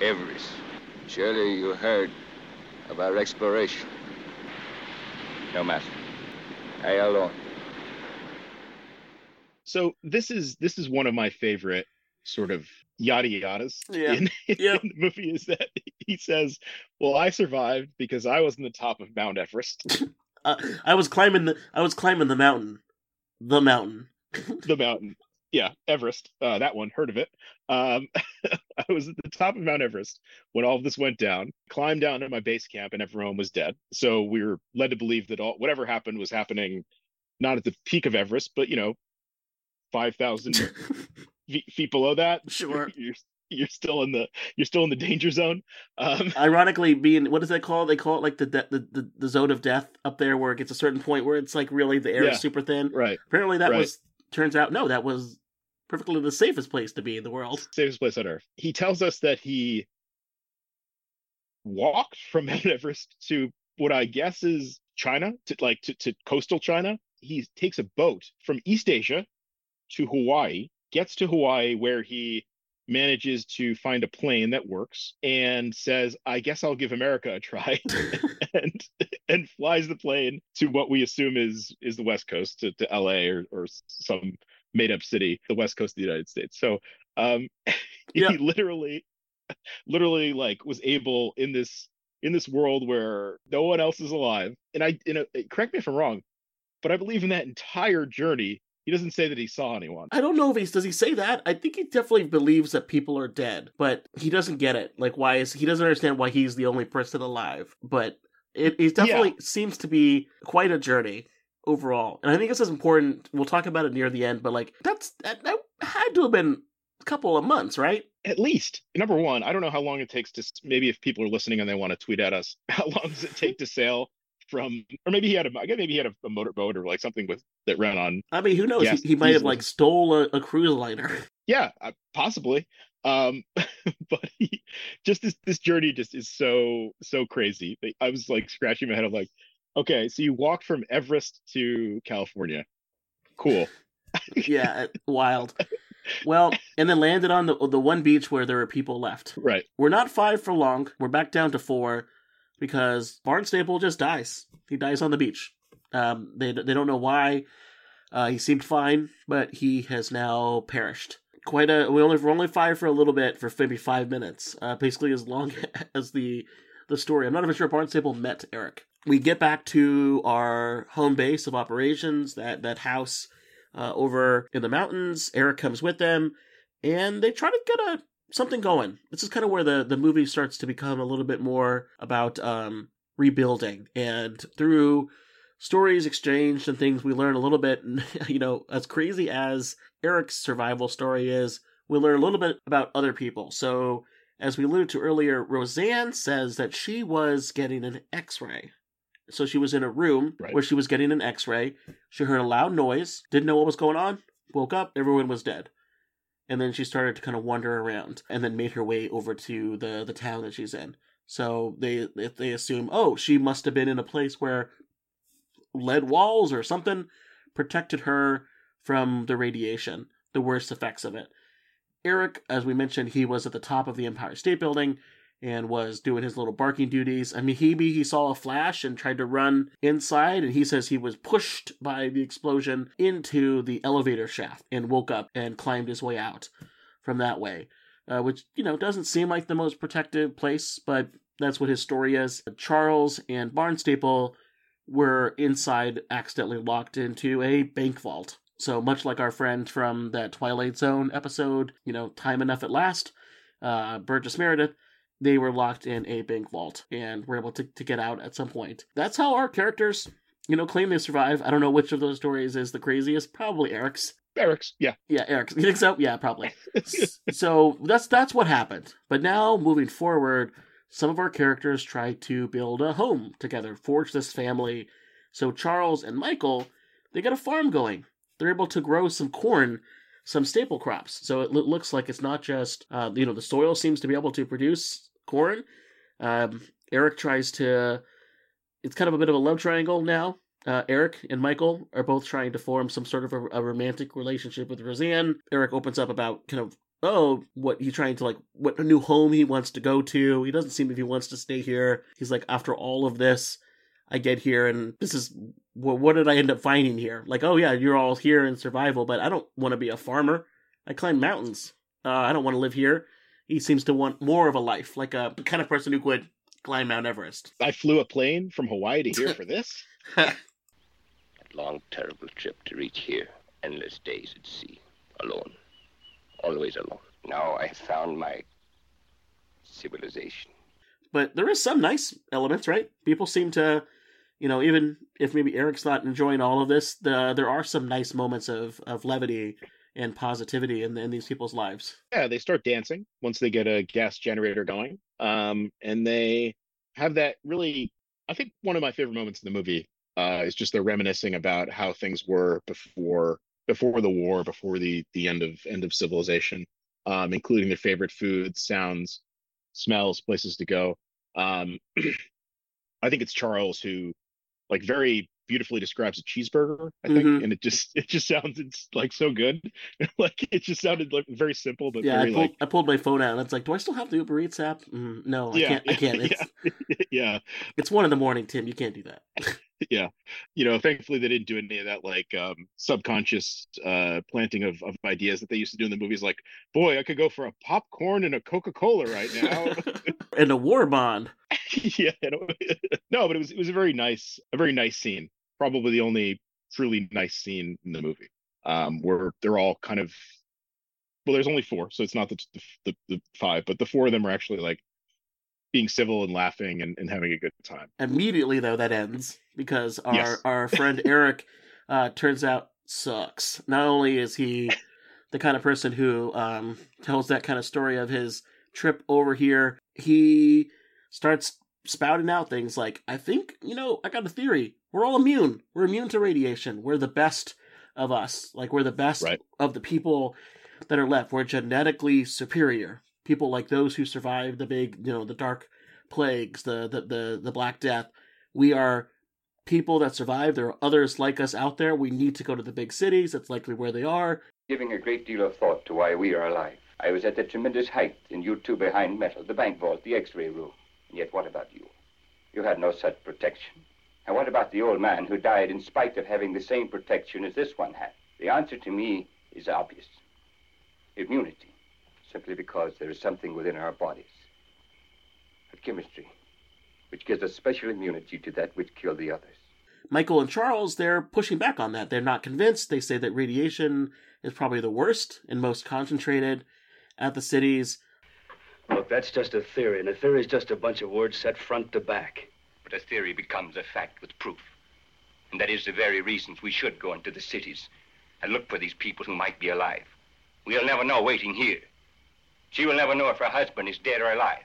Everest. Surely you heard of our exploration. No matter. I alone. So this is this is one of my favorite sort of yada yadas Yeah. in, in the movie is that he says, "Well, I survived because I was in the top of Mount Everest, Uh, I was climbing the I was climbing the mountain, the mountain. the mountain." Yeah, Everest. Uh, that one, heard of it. Um, I was at the top of Mount Everest when all of this went down. Climbed down to my base camp, and everyone was dead. So we were led to believe that all whatever happened was happening, not at the peak of Everest, but you know, five thousand feet, feet below that. Sure. you're you're still in the you're still in the danger zone. Um, Ironically, being what is that called? They call it like the de- the, the the zone of death up there, where it gets a certain point where it's like really the air Yeah. is super thin. right. Apparently, that Right. was turns out no, that was perfectly the safest place to be in the world. safest place on earth. He tells us that he walked from Mount Everest to what I guess is China, to like to, to coastal China. He takes a boat from East Asia to Hawaii, gets to Hawaii where he manages to find a plane that works and says, I guess I'll give America a try and and flies the plane to what we assume is is the West Coast to, to LA or, or some made up city, the West Coast of the United States. So um he Yeah. literally literally like was able in this in this world where no one else is alive and i you know correct me if i'm wrong but i believe in that entire journey he doesn't say that he saw anyone I don't know if he's does he say that. I think he definitely believes that people are dead, but he doesn't get it. Like why is he doesn't understand why he's the only person alive. But it, it definitely seems to be quite a journey overall, and I think this is important. We'll talk about it near the end, but like that's that, that had to have been a couple of months, right? at least number one i don't know how long it takes to maybe if people are listening and they want to tweet at us how long does it take to sail from or maybe he had a I guess maybe he had a, a motorboat or like something with that ran on I mean, who knows? He, he might have like stole a, a cruise liner. yeah uh, possibly um but he just this this journey just is so so crazy i was like scratching my head of like okay so you walked from everest to california cool yeah, wild. Well, and then landed on the the one beach where there were people left. right We're not five for long. We're back down to four because Barnstaple just dies. He dies on the beach. Um, they they don't know why. Uh, he seemed fine, but he has now perished. Quite a. We only we're only five for a little bit for maybe five minutes. Uh, basically as long as the the story. I'm not even sure Barnstaple met Eric. We get back to our home base of operations. That that house uh, over in the mountains. Eric comes with them, and they try to get a something going. This is kind of where the the movie starts to become a little bit more about um, rebuilding, and through stories exchanged and things, we learn a little bit. You know, as crazy as Eric's survival story is, we learn a little bit about other people. So. As we alluded to earlier, Roseanne says that she was getting an x ray. So she was in a room Right. where she was getting an x ray. She heard a loud noise, didn't know what was going on, woke up, everyone was dead. And then she started to kind of wander around and then made her way over to the, the town that she's in. So they they- they assume, oh, she must have been in a place where lead walls or something protected her from the radiation, the worst effects of it. Eric, as we mentioned, he was at the top of the Empire State Building and was doing his little barking duties. I mean, he he saw a flash and tried to run inside, and he says he was pushed by the explosion into the elevator shaft and woke up and climbed his way out from that way, uh, which you know doesn't seem like the most protective place, but that's what his story is. Charles and Barnstaple were inside, accidentally locked into a bank vault. So much like our friend from that Twilight Zone episode, you know, Time Enough at Last, uh, Burgess Meredith, they were locked in a bank vault and were able to, to get out at some point. That's how our characters, you know, claim they survive. I don't know which of those stories is the craziest. Probably Eric's. Eric's, yeah. Yeah, Eric's. You think so? Yeah, probably. so that's that's what happened. But now moving forward, some of our characters try to build a home together, forge this family. So Charles and Michael, they got a farm going. They're able to grow some corn some staple crops. So it looks like it's not just, uh, you know, the soil seems to be able to produce corn. Um, Eric tries to. It's kind of a bit of a love triangle now. Uh, Eric and Michael are both trying to form some sort of a, a, romantic relationship with Roseanne. Eric opens up about kind of oh what he's trying to like what a new home he wants to go to. He doesn't seem if he wants to stay here. He's like after all of this, I get here and this is what did I end up finding here? Like oh yeah, you're all here in survival, but I don't want to be a farmer. I climb mountains. Uh, I don't want to live here he seems to want more of a life, like a kind of person who could climb Mount Everest. I flew a plane from Hawaii to here for this. a long, terrible trip to reach here. Endless days at sea, alone, always alone. Now I found my civilization. But there is some nice elements, right? People seem to, you know, even if maybe Eric's not enjoying all of this, the, there are some nice moments of, of levity and positivity in, in these people's lives. Yeah, they start dancing once they get a gas generator going. Um, and they have that really, I think one of my favorite moments in the movie uh, is just they're reminiscing about how things were before before the war, before the the end of end of civilization, um, including their favorite foods, sounds, smells, places to go. Um, I think it's Charles who, like, very beautifully describes a cheeseburger i think mm-hmm. and it just it just sounds it's like so good. Like it just sounded like very simple but yeah very, I, pulled, like... I pulled my phone out and it's like do i still have the uber eats app? Mm, no yeah, i can't i can't. It's, yeah. yeah. it's one in the morning tim. You can't do that. Yeah. You know thankfully they didn't do any of that like um subconscious uh planting of, of ideas that they used to do in the movies like boy i could go for a popcorn and a coca-cola right now. And a war bond. Yeah no but it was it was a very nice a very nice scene probably the only truly nice scene in the movie um, where they're all kind of well there's only four so it's not the, the, the five but the four of them are actually like being civil and laughing and, and having a good time. Immediately though that ends because our yes. our friend eric uh, turns out sucks. Not only is he the kind of person who um, tells that kind of story of his trip over here he starts spouting out things like i think you know i got a theory we're all immune. We're immune to radiation. We're the best of us. Like we're the best right. of the people that are left. We're genetically superior. People like those who survived the big, you know, the dark plagues, the the the, the Black Death. We are people that survive. There are others like us out there. We need to go to the big cities. That's likely where they are. Giving a great deal of thought to why we are alive. I was at the tremendous height, and you two behind metal, the bank vault, the X-ray room. And yet, what about you? You had no such protection. And what about the old man who died in spite of having the same protection as this one had? The answer to me is obvious. Immunity, simply because there is something within our bodies. A chemistry, which gives a special immunity to that which killed the others. Michael and Charles, they're pushing back on that. They're not convinced. They say that radiation is probably the worst and most concentrated at the cities. Look, that's just a theory, and a theory is just a bunch of words set front to back but a theory becomes a fact with proof. And that is the very reasons we should go into the cities and look for these people who might be alive. We'll never know waiting here. She will never know if her husband is dead or alive.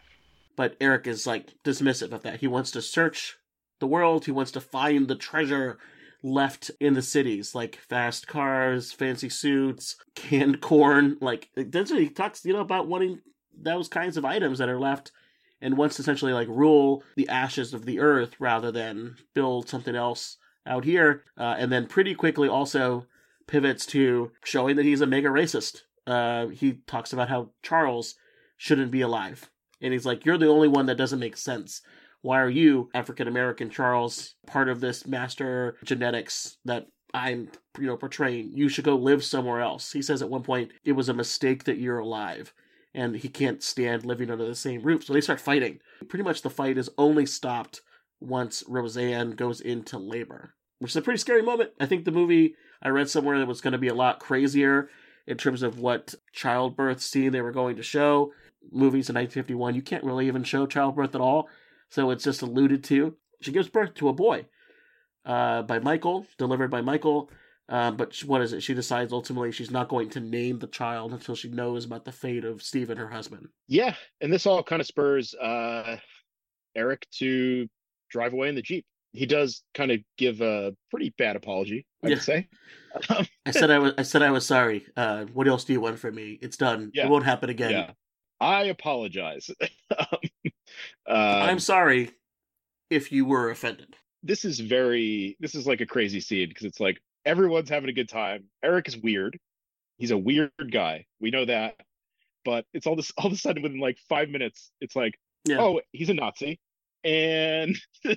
But Eric is like dismissive of that. He wants to search the world, he wants to find the treasure left in the cities, like fast cars, fancy suits, canned corn. Like, that's what he talks, you know, about wanting those kinds of items that are left and wants to essentially like rule the ashes of the earth rather than build something else out here. Uh, and then pretty quickly also pivots to showing that he's a mega racist. Uh, he talks about how Charles shouldn't be alive. And he's like, You're the only one that doesn't make sense. Why are you, African American Charles, part of this master genetics that I'm, you know, portraying? You should go live somewhere else. He says at one point, It was a mistake that you're alive. And he can't stand living under the same roof. So they start fighting. Pretty much the fight is only stopped once Roseanne goes into labor, which is a pretty scary moment. I think the movie I read somewhere that was going to be a lot crazier in terms of what childbirth scene they were going to show. Movies in 1951, you can't really even show childbirth at all, so it's just alluded to. She gives birth to a boy uh, by Michael, delivered by Michael. Uh, but what is it? She decides ultimately she's not going to name the child until she knows about the fate of Steve and her husband. Yeah, and this all kind of spurs uh, Eric to drive away in the jeep. He does kind of give a pretty bad apology, I Yeah. would say. Um, I said I was. I said I was sorry. Uh, what else do you want from me? It's done. Yeah. It won't happen again. yeah, I apologize. um, I'm sorry if you were offended. this is very this is like a crazy scene because it's like everyone's having a good time. Eric is weird. He's a weird guy. We know that. But it's all this all of a sudden within like five minutes, it's like, Yeah. oh, he's a Nazi. And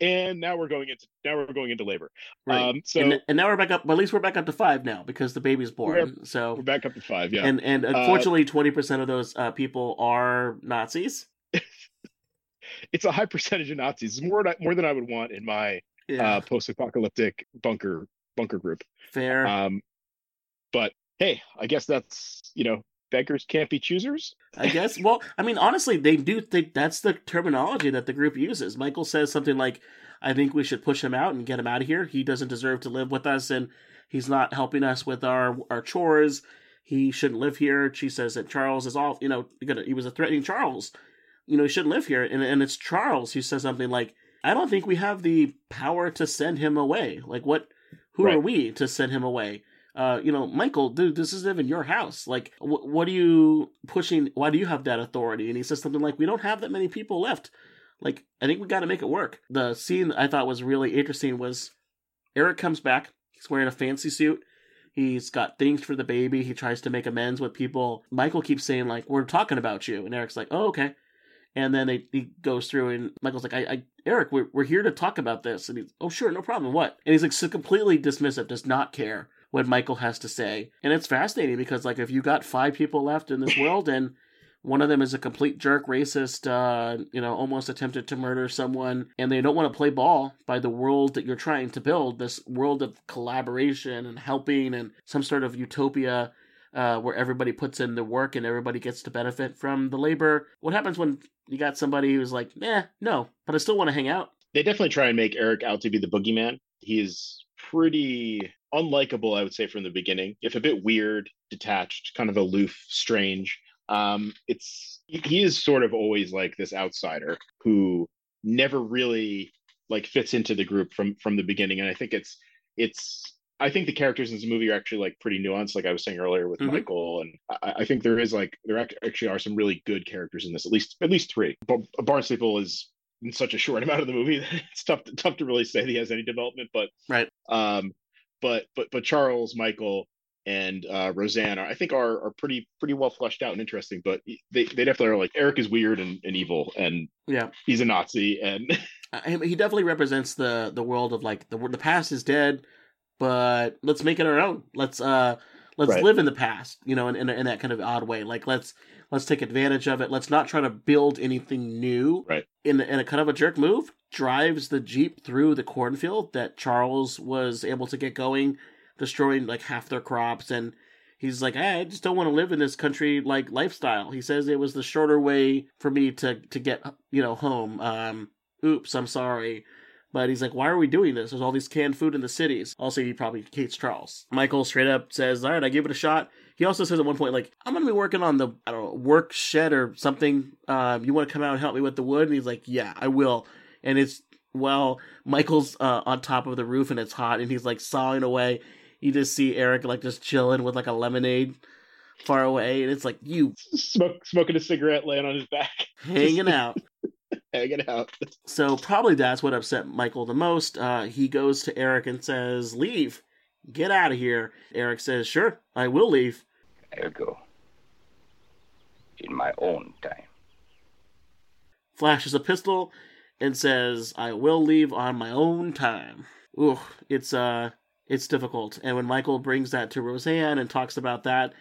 and now we're going into now we're going into labor. Right. Um so and, and now we're back up. Well, at least we're back up to five now because the baby's born. so we're back up to five, yeah. and and Uh, unfortunately, twenty percent of those uh, people are Nazis. it's a high percentage of Nazis. It's more more than I would want in my Yeah. uh post-apocalyptic bunker bunker group. Fair. Um, but hey, I guess that's you know beggars can't be choosers. I guess. Well, I mean, honestly, they do think that's the terminology that the group uses. Michael says something like, "I think we should push him out and get him out of here. He doesn't deserve to live with us, and he's not helping us with our our chores. He shouldn't live here." She says that Charles is all you know. He was a threatening Charles. You know, he shouldn't live here, and and it's Charles who says something like, "I don't think we have the power to send him away. Like, what? Who are we to send him away?" uh, you know, Michael, dude, this isn't even your house. Like, wh- what are you pushing? Why do you have that authority? And he says something like, "We don't have that many people left. Like, I think we got to make it work." The scene I thought was really interesting was Eric comes back. He's wearing a fancy suit. He's got things for the baby. He tries to make amends with people. Michael keeps saying like, "We're talking about you," and Eric's like, "Oh, okay." And then they, he goes through, and Michael's like, I, I Eric, we're, we're here to talk about this. And he's, oh, sure, no problem. What? And he's like, so completely dismissive, does not care what Michael has to say. And it's fascinating because, like, if you got five people left in this world and one of them is a complete jerk, racist, uh, you know, almost attempted to murder someone, and they don't want to play ball by the world that you're trying to build this world of collaboration and helping and some sort of utopia uh, where everybody puts in the work and everybody gets to benefit from the labor. What happens when you got somebody who's like, eh, no, but I still want to hang out? They definitely try and make Eric out to be the boogeyman. He is pretty unlikable, I would say, from the beginning. If a bit weird, detached, kind of aloof, strange. Um, it's he is sort of always like this outsider who never really like fits into the group from from the beginning. And I think it's it's I think the characters in this movie are actually like pretty nuanced, like I was saying earlier with Mhm. Michael, and I, I think there is like there actually are some really good characters in this. At least at least three. But Barnstaple is in such a short amount of the movie that it's tough to, tough to really say that he has any development. But Right. um, but but but Charles, Michael, and uh, Roseanne are I think are are pretty pretty well fleshed out and interesting. But they they definitely are like Eric is weird and, and evil, and Yeah. he's a Nazi, and I, he definitely represents the the world of like the the past is dead, but let's make it our own. Let's uh let's Right. live in the past, you know, in, in in that kind of odd way. Like let's let's take advantage of it. Let's not try to build anything new. Right. In in a kind of a jerk move, drives the jeep through the cornfield that Charles was able to get going, destroying like half their crops and. He's like, "Hey, I just don't want to live in this country like lifestyle. He says it was the shorter way for me to to get you know home. Um, oops, I'm sorry. But he's like, why are we doing this? There's all these canned food in the cities. Also, he probably hates Charles. Michael straight up says, all right, I give it a shot. He also says at one point, like, I'm going to be working on the, I don't know, work shed or something. Um, you want to come out and help me with the wood? And he's like, yeah, I will. And it's, well, Michael's uh, on top of the roof and it's hot and he's like sawing away. You just see Eric like just chilling with like a lemonade far away. And it's like, you smoke smoking a cigarette, laying on his back. hanging out. Hanging out. So probably that's what upset Michael the most. Uh, he goes to Eric and says, "Leave, get out of here." Eric says, "Sure, I will leave." I'll go. In my own time. Flashes a pistol and says, "I will leave on my own time." Ooh, it's uh, it's difficult. And when Michael brings that to Roseanne and talks about that,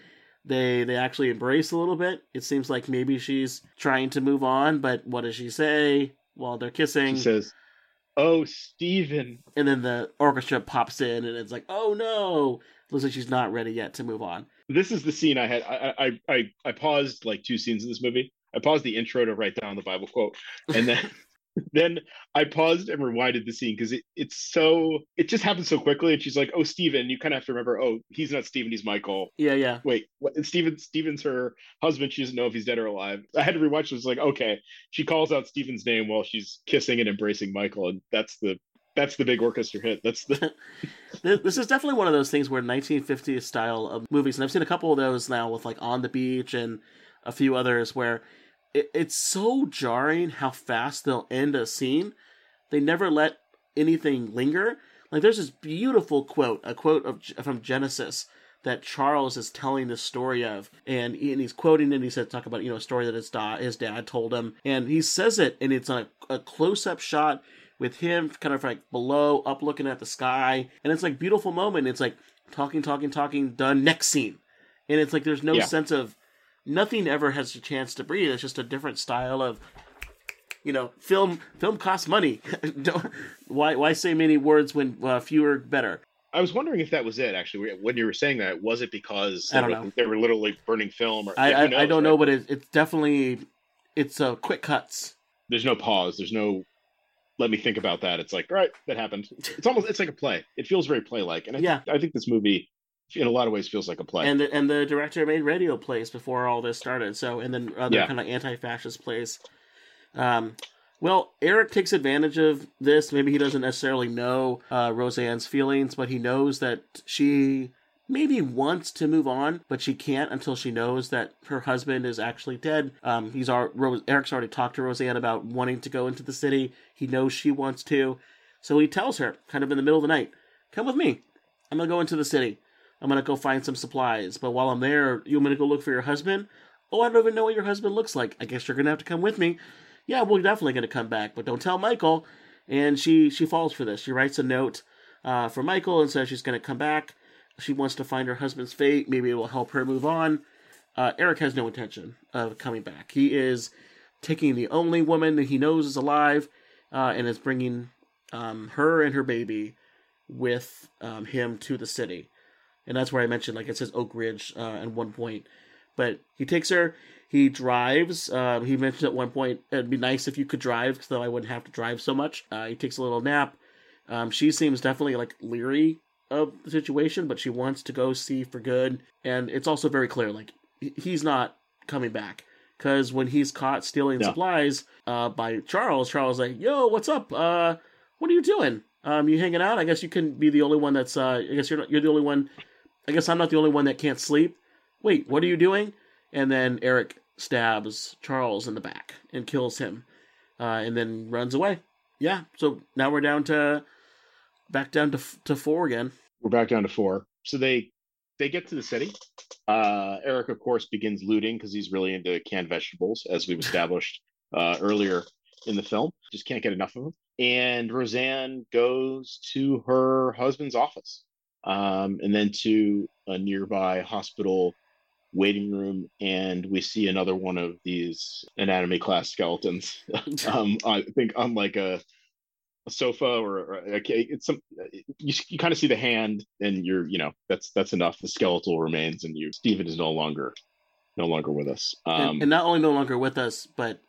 they they actually embrace a little bit. It seems like maybe she's trying to move on, but what does she say while they're kissing? She says, "Oh, Steven. And then the orchestra pops in, and it's like, "Oh no!" Looks like she's not ready yet to move on. This is the scene I had. I I I, I paused like two scenes in this movie. I paused the intro to write down the Bible quote, and then then I paused and rewinded the scene because it, it's so it just happens so quickly. And she's like, "Oh, Steven," you kind of have to remember, "Oh, he's not Steven, he's Michael." Yeah, yeah. Wait, what? Steven Steven's her husband. She doesn't know if he's dead or alive. I had to rewatch. It was like, okay, she calls out Steven's name while she's kissing and embracing Michael, and that's the that's the big orchestra hit. That's the. this is definitely one of those things where 1950s style of movies, and I've seen a couple of those now with like On the Beach and a few others where it, it's so jarring how fast they'll end a scene. They never let anything linger. Like there's this beautiful quote, a quote of from Genesis that Charles is telling the story of, and, he, and he's quoting it. And he said talk about you know a story that his dad his dad told him, and he says it, and it's on a, a close up shot with him kind of like below, up looking at the sky, and it's like beautiful moment. It's like talking, talking, talking, done. Next scene, and it's like there's no Yeah. sense of nothing ever has a chance to breathe. It's just a different style of you know, film film costs money. Don't, why why say many words when uh, fewer better? I was wondering if that was it. Actually, when you were saying that, was it because I don't they, were, know. they were literally burning film? Or I I, who I don't right? know, but it, it's definitely it's uh, quick cuts. There's no pause. There's no. Let me think about that. It's like, all right, that happened. It's almost. It's like a play. It feels very play-like, and I, Yeah. I think this movie, in a lot of ways, feels like a play. And the, and the director made radio plays before all this started. So and then other Yeah. kind of anti-fascist plays. Um, well, Eric takes advantage of this. Maybe he doesn't necessarily know uh, Roseanne's feelings, but he knows that she maybe wants to move on, but she can't until she knows that her husband is actually dead. Um, he's al- Rose, Eric's already talked to Roseanne about wanting to go into the city. He knows she wants to, so he tells her, kind of in the middle of the night, "Come with me. I'm gonna go into the city. I'm gonna go find some supplies. But while I'm there, you want me to go look for your husband? Oh, I don't even know what your husband looks like. I guess you're gonna have to come with me. Yeah, we're definitely gonna come back, but don't tell Michael. And she she falls for this. She writes a note uh, for Michael and says she's gonna come back. She wants to find her husband's fate. Maybe it will help her move on. Uh, Eric has no intention of coming back. He is taking the only woman that he knows is alive uh, and is bringing um, her and her baby with um, him to the city. And that's where I mentioned, like it says Oak Ridge uh, at one point. But he takes her, he drives. Um, he mentioned at one point it'd be nice if you could drive, so I wouldn't have to drive so much. Uh, he takes a little nap. Um, she seems definitely like leery of the situation, but she wants to go see for good. And it's also very clear, like he's not coming back because when he's caught stealing No. supplies uh, by Charles, Charles is like, "Yo, what's up? Uh, what are you doing? Um, you hanging out? I guess you can be the only one that's. Uh, I guess you're not, you're the only one. I guess I'm not the only one that can't sleep. Wait, what are you doing? And then Eric stabs Charles in the back and kills him, uh, and then runs away. Yeah. So now we're down to back down to to four again. We're back down to four. So they they get to the city. Uh, Eric, of course, begins looting because he's really into canned vegetables, as we've established uh, earlier in the film. Just can't get enough of them. And Roseanne goes to her husband's office, um, and then to a nearby hospital waiting room, and we see another one of these anatomy class skeletons. um, I think on like a a sofa or, or it's some you, you kind of see the hand and you're you know that's that's enough the skeletal remains and you Stephen is no longer no longer with us um and, and not only no longer with us, but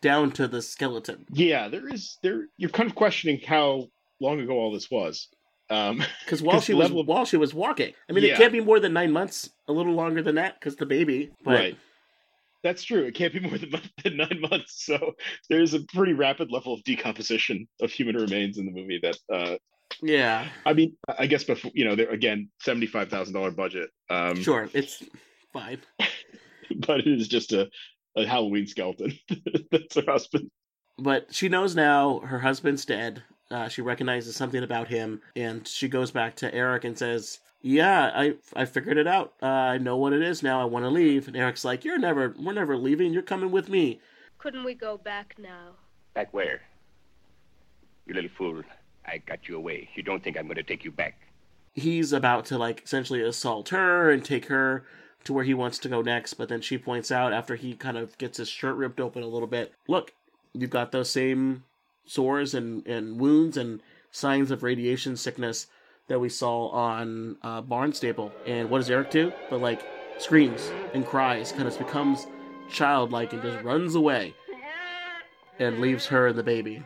down to the skeleton. yeah there is there you're kind of questioning how long ago all this was um Because while 'Cause she was level while she was walking, I mean, it can't be more than nine months. A little longer than that, because the baby. But right that's true it can't be more than, than nine months so there's a pretty rapid level of decomposition of human remains in the movie that uh yeah, i mean i guess before you know there again $75000 budget um sure, it's fine. but it is just a, a Halloween skeleton. That's her husband. But she knows now her husband's dead. Uh, she recognizes something about him, and she goes back to Eric and says, "Yeah, I I figured it out. Uh, I know what it is now. I want to leave." And Eric's like, "You're never, we're never leaving. You're coming with me." Couldn't we go back now? Back where? You little fool. I got you away. You don't think I'm going to take you back. He's about to like essentially assault her and take her to where he wants to go next, but then she points out after he kind of gets his shirt ripped open a little bit, look, you've got those same sores and, and wounds and signs of radiation sickness that we saw on uh, Barnstaple. And what does Eric do? But like screams and cries, kind of becomes childlike and just runs away and leaves her and the baby.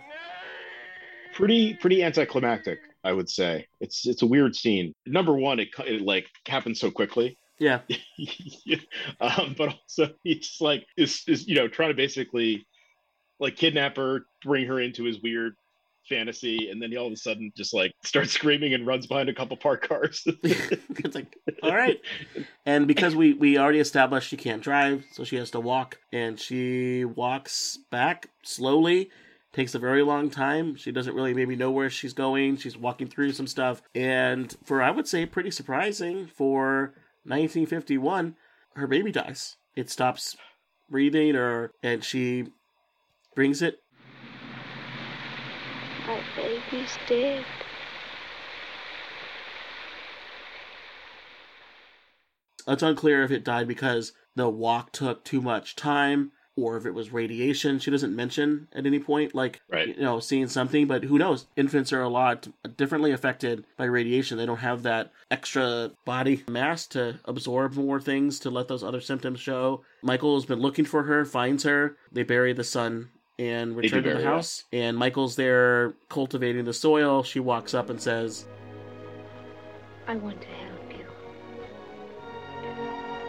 Pretty pretty anticlimactic, I would say. It's it's a weird scene. Number one, it, it like happens so quickly. Yeah. um, but also he's like is is you know trying to basically like kidnap her, bring her into his weird fantasy, and then he all of a sudden just like starts screaming and runs behind a couple parked cars. it's like, all right. And because we we already established she can't drive, so she has to walk, and she walks back slowly. Takes a very long time. She doesn't really maybe know where she's going. She's walking through some stuff, and for I would say pretty surprising for 1951, her baby dies. It stops breathing, or and she brings it My baby's dead. It's unclear if it died because the walk took too much time or if it was radiation. She doesn't mention at any point, like, right. you know, seeing something, but who knows? Infants are a lot differently affected by radiation. They don't have that extra body mass to absorb more things to let those other symptoms show. Michael has been looking for her, finds her. They bury the son and return to the bury her. house. And Michael's there cultivating the soil. She walks up and says, I want to help you.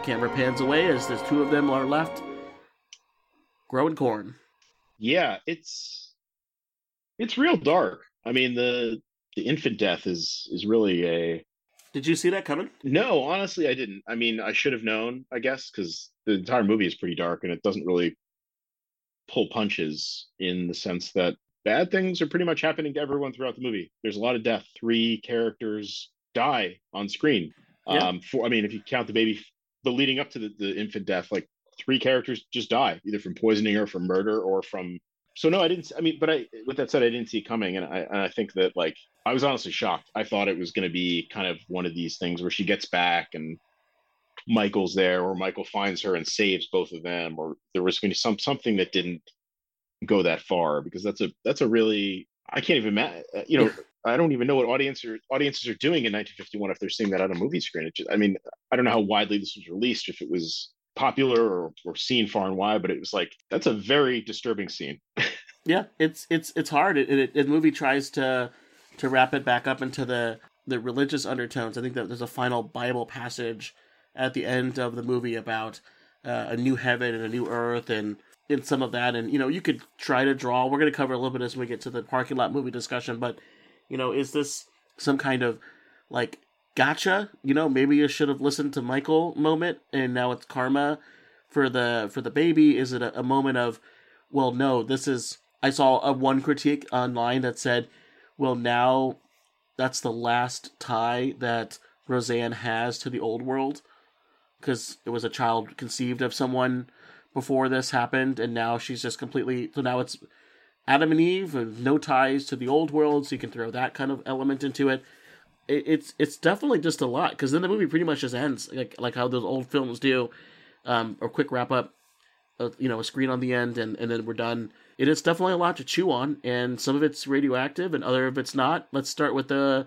Camera pans away as the two of them are left growing corn. yeah, it's it's real dark. I mean the the infant death is is really a Did you see that coming? no. Honestly, I didn't. I mean, I should have known, I guess, because the entire movie is pretty dark and it doesn't really pull punches in the sense that bad things are pretty much happening to everyone throughout the movie. There's a lot of death. Three characters die on screen. Yeah. Um, for I mean, if you count the baby, the leading up to the, the infant death, like three characters just die either from poisoning or from murder or from. So no, I didn't. I mean, but I with that said, I didn't see it coming, and I and I think that like I was honestly shocked. I thought it was going to be kind of one of these things where she gets back and Michael's there, or Michael finds her and saves both of them, or there was going to be some something that didn't go that far because that's a that's a really I can't even ma- uh, you know I don't even know what audience are, audiences are doing in 1951 if they're seeing that on a movie screen. It just, I mean, I don't know how widely this was released, if it was popular or, or seen far and wide, but it was like that's a very disturbing scene. Yeah, it's it's it's hard. It, it, the movie tries to to wrap it back up into the the religious undertones. I think that there's a final Bible passage at the end of the movie about uh, a new heaven and a new earth and in some of that. And you know, you could try to draw. We're going to cover a little bit as we get to the parking lot movie discussion, but you know, is this some kind of like gotcha? You know, maybe you should have listened to Michael moment, and now it's karma for the for the baby. Is it a, a moment of, well, no, this is. I saw a one critique online that said, well, now that's the last tie that Roseanne has to the old world because it was a child conceived of someone before this happened, and now she's just completely. So now it's Adam and Eve and no ties to the old world, so you can throw that kind of element into it. it it's it's definitely just a lot because then the movie pretty much just ends like like how those old films do, um, or quick wrap up, uh, you know, a screen on the end, and and then we're done. It is definitely a lot to chew on, and some of it's radioactive, and other of it's not. Let's start with the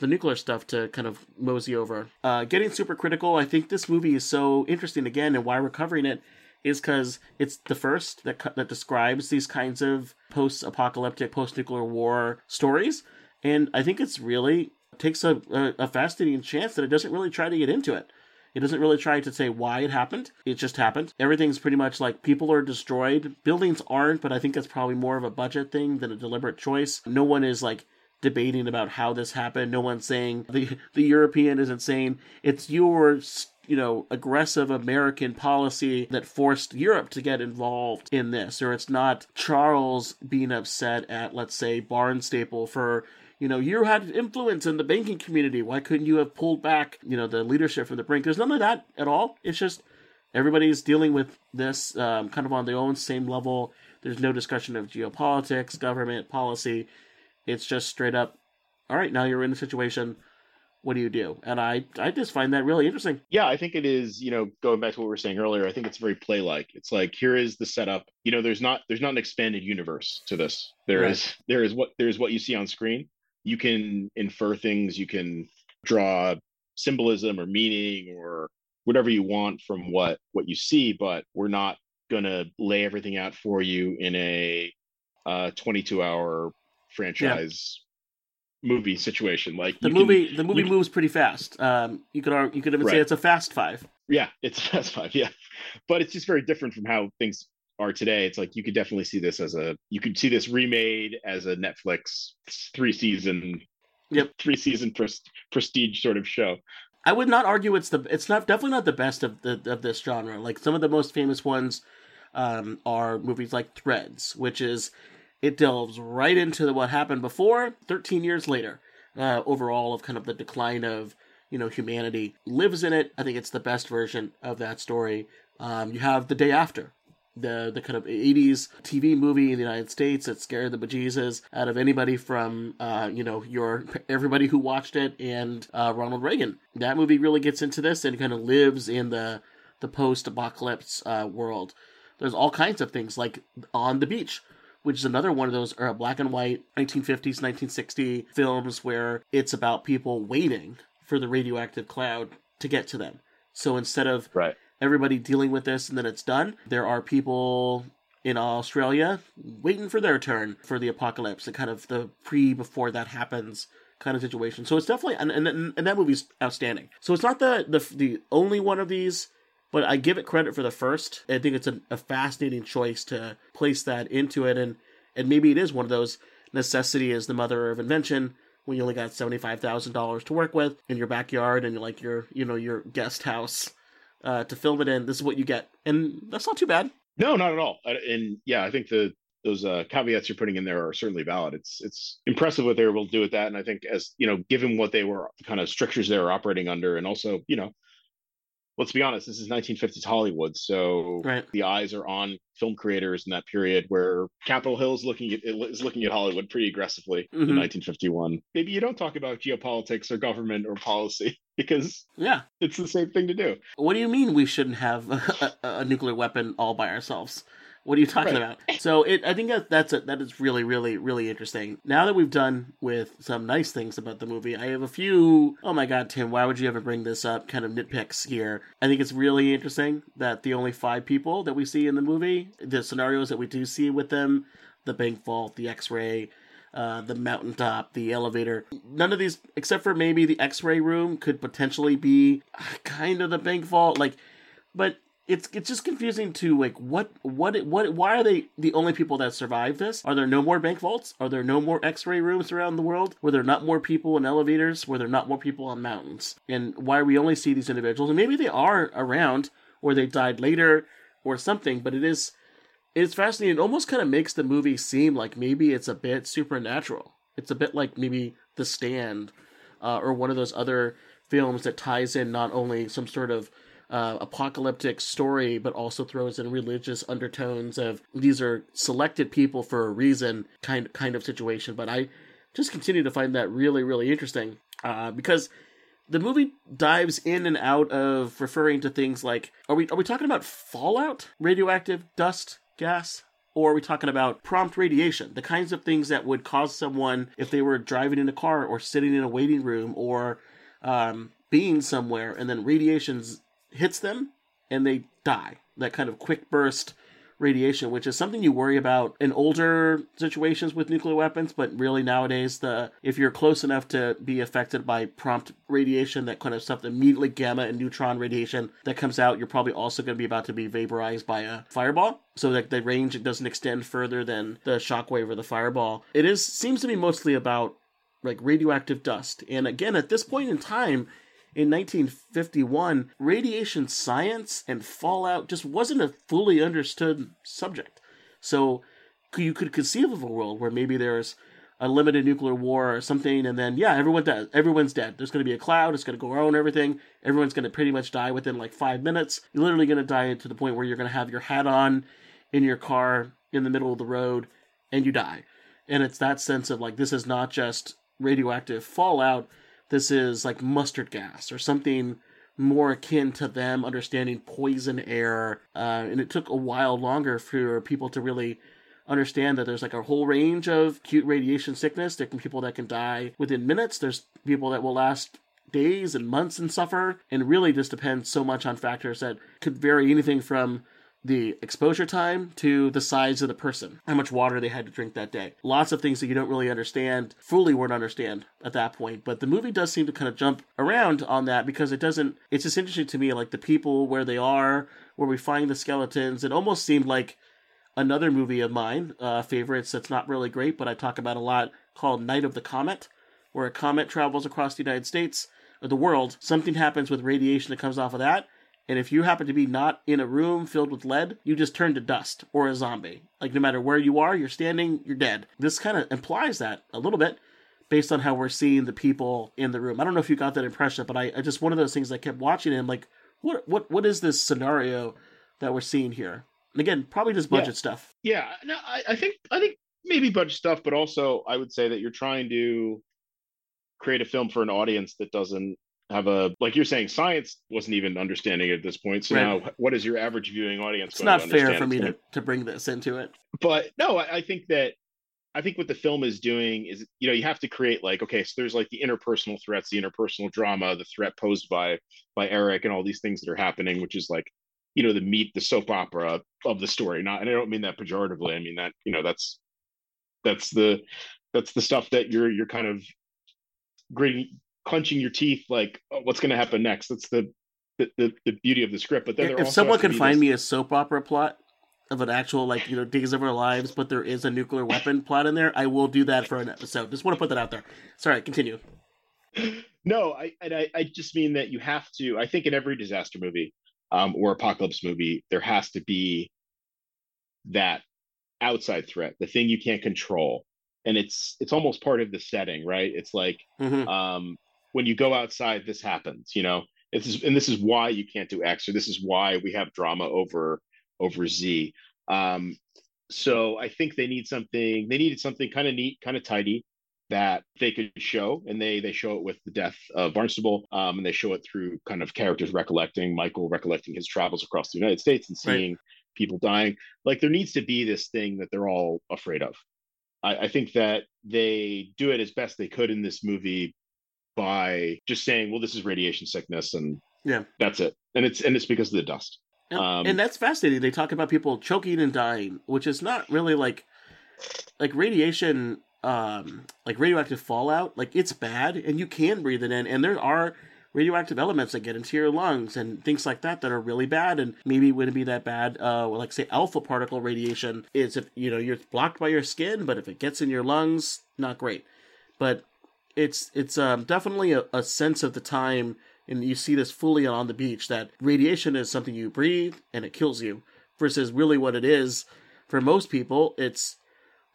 the nuclear stuff to kind of mosey over. Uh, getting super critical, I think this movie is so interesting again, and why we're covering it is because it's the first that that describes these kinds of post-apocalyptic, post-nuclear war stories, and I think it's really takes a, a, a fascinating chance that it doesn't really try to get into it. It doesn't really try to say why it happened. It just happened. Everything's pretty much like people are destroyed. Buildings aren't, but I think that's probably more of a budget thing than a deliberate choice. No one is like debating about how this happened. No one's saying the the European isn't saying it's your you know, aggressive American policy that forced Europe to get involved in this, or it's not Charles being upset at, let's say, Barnstaple for you know, you had influence in the banking community. Why couldn't you have pulled back, you know, the leadership from the brink? There's none of that at all. It's just everybody's dealing with this um, kind of on their own same level. There's no discussion of geopolitics, government policy. It's just straight up, all right, now you're in a situation. What do you do? And I, I just find that really interesting. Yeah, I think it is. You know, going back to what we were saying earlier, I think it's very play-like. It's like here is the setup. You know, there's not there's not an expanded universe to this. There Right. is there is what there is what you see on screen. You can infer things. You can draw symbolism or meaning or whatever you want from what what you see. But we're not gonna lay everything out for you in a uh, 22 hour franchise movie situation. Like The you can- movie, the movie moves pretty fast. Um, you could, you could even say it's a fast five. Yeah, it's fast five. Yeah, but it's just very different from how things are today. It's like you could definitely see this as a you could see this remade as a Netflix three season, Yep. three season pres- prestige sort of show. I would not argue it's the it's not definitely not the best of the of this genre. Like some of the most famous ones um, are movies like Threads, which is it delves right into what happened before, thirteen years later. Uh, overall, of kind of the decline of you know humanity lives in it. I think it's the best version of that story. Um, you have the day after. The, the kind of 80s TV movie in the United States that scared the bejesus out of anybody from uh, you know your everybody who watched it and uh, Ronald Reagan. That movie really gets into this and kind of lives in the the post apocalypse uh, world. There's all kinds of things like On the Beach, which is another one of those uh, black and white 1950s 1960 films where it's about people waiting for the radioactive cloud to get to them. So instead of right. everybody dealing with this and then it's done, there are people in Australia waiting for their turn for the apocalypse and kind of the pre before that happens kind of situation. So it's definitely and and, and that movie's outstanding. So it's not the the the only one of these, but I give it credit for the first. I think it's a, a fascinating choice to place that into it, and and maybe it is one of those necessity is the mother of invention. When you only got seventy five thousand dollars to work with in your backyard and like your you know your guest house uh, to film it in, this is what you get, and that's not too bad. No, not at all. And yeah, I think the those uh, caveats you're putting in there are certainly valid. It's it's impressive what they were able to do with that, and I think as you know, given what they were the kind of strictures they were operating under, and also you know, let's be honest, this is 1950s Hollywood, so Right. the eyes are on film creators in that period where Capitol Hill is looking at is looking at Hollywood pretty aggressively in Mhm. 1951. Maybe you don't talk about geopolitics or government or policy because Yeah. it's the same thing to do. What do you mean we shouldn't have a, a, a nuclear weapon all by ourselves? What are you talking Right. about? So it, I think that that's a, that is really, really, really interesting. Now that we've done with some nice things about the movie, I have a few. Oh my God, Tim, why would you ever bring this up? Kind of nitpicks here. I think it's really interesting that the only five people that we see in the movie, the scenarios that we do see with them, the bank vault, the X-ray, uh, the mountaintop, the elevator. None of these, except for maybe the X-ray room, could potentially be kind of the bank vault. Like, but it's it's just confusing to like what what what why are they the only people that survive this? Are there no more bank vaults? Are there no more X-ray rooms around the world? Were there not more people in elevators? Were there not more people on mountains? And why we only see these individuals? And maybe they are around, or they died later, or something. But it is it's fascinating. It almost kind of makes the movie seem like maybe it's a bit supernatural. It's a bit like maybe The Stand, uh, or one of those other films that ties in not only some sort of uh, apocalyptic story, but also throws in religious undertones of these are selected people for a reason kind kind of situation. But I just continue to find that really really interesting uh, because the movie dives in and out of referring to things like are we are we talking about fallout, radioactive dust, gas? Or are we talking about prompt radiation? The kinds of things that would cause someone, if they were driving in a car or sitting in a waiting room or um, being somewhere, and then radiation hits them and they die. That kind of quick burst radiation, which is something you worry about in older situations with nuclear weapons, but really nowadays the if you're close enough to be affected by prompt radiation, that kind of stuff, immediately gamma and neutron radiation that comes out, you're probably also going to be about to be vaporized by a fireball. So that the range doesn't extend further than the shockwave or the fireball. It is seems to be mostly about like radioactive dust. And again, at this point in time, in 1951, radiation science and fallout just wasn't a fully understood subject. So you could conceive of a world where maybe there's a limited nuclear war or something, and then yeah, everyone does. Everyone's dead. There's going to be a cloud. It's going to go around everything. Everyone's going to pretty much die within like five minutes. You're literally going to die to the point where you're going to have your hat on in your car in the middle of the road, and you die. And it's that sense of like this is not just radioactive fallout. This is like mustard gas or something more akin to them understanding poison air. Uh, and it took a while longer for people to really understand that there's like a whole range of acute radiation sickness. There can people that can die within minutes. There's people that will last days and months and suffer. And really just depends so much on factors that could vary anything from the exposure time to the size of the person, how much water they had to drink that day. Lots of things that you don't really understand, fully won't understand at that point. But the movie does seem to kind of jump around on that because it doesn't, it's just interesting to me, like the people, where they are, where we find the skeletons. It almost seemed like another movie of mine, uh, favorites that's not really great, but I talk about a lot, called Night of the Comet, where a comet travels across the United States or the world. Something happens with radiation that comes off of that, and if you happen to be not in a room filled with lead, you just turn to dust or a zombie. Like no matter where you are, you're standing, you're dead. This kind of implies that a little bit based on how we're seeing the people in the room. I don't know if you got that impression, but I, I just one of those things I kept watching and like, what what what is this scenario that we're seeing here? And again, probably just budget Yeah. stuff. Yeah, no, I, I think I think maybe budget stuff, but also I would say that you're trying to create a film for an audience that doesn't have a like you're saying science wasn't even understanding it at this point. So Right. now, what is your average viewing audience? It's not fair for me to, to bring this into it. but no, I, I think that I think what the film is doing is you know you have to create like okay, so there's like the interpersonal threats, the interpersonal drama, the threat posed by by Eric, and all these things that are happening, which is like you know the meat, the soap opera of the story. Not, and I don't mean that pejoratively. I mean that you know that's that's the that's the stuff that you're you're kind of gritting, clenching your teeth, like oh, what's going to happen next. That's the the, the the beauty of the script. But then if someone can find this- me a soap opera plot of an actual like you know days of our lives but there is a nuclear weapon plot in there i will do that for an episode just want to put that out there sorry continue No, I and I, I just mean that you have to. I think in every disaster movie um, or apocalypse movie, there has to be that outside threat, the thing you can't control, and it's it's almost part of the setting, right? It's like Mhm. um, when you go outside, this happens. You know, this is and this is why you can't do X, or this is why we have drama over over Z. Um, so I think they need something. They needed something kind of neat, kind of tidy that they could show, and they they show it with the death of Barnstaple, um, and they show it through kind of characters recollecting Michael recollecting his travels across the United States and Right. seeing people dying. Like there needs to be this thing that they're all afraid of. I, I think that they do it as best they could in this movie by just saying, "Well, this is radiation sickness," and Yeah. that's it. And it's and it's because of the dust. and, Um, and that's fascinating they talk about people choking and dying which is not really like like radiation um like radioactive fallout like it's bad and you can breathe it in and there are radioactive elements that get into your lungs and things like that that are really bad and maybe wouldn't be that bad uh like say alpha particle radiation is if you know you're blocked by your skin but if it gets in your lungs not great but it's it's um, definitely a, a sense of the time and you see this fully on the beach that radiation is something you breathe and it kills you versus really what it is for most people it's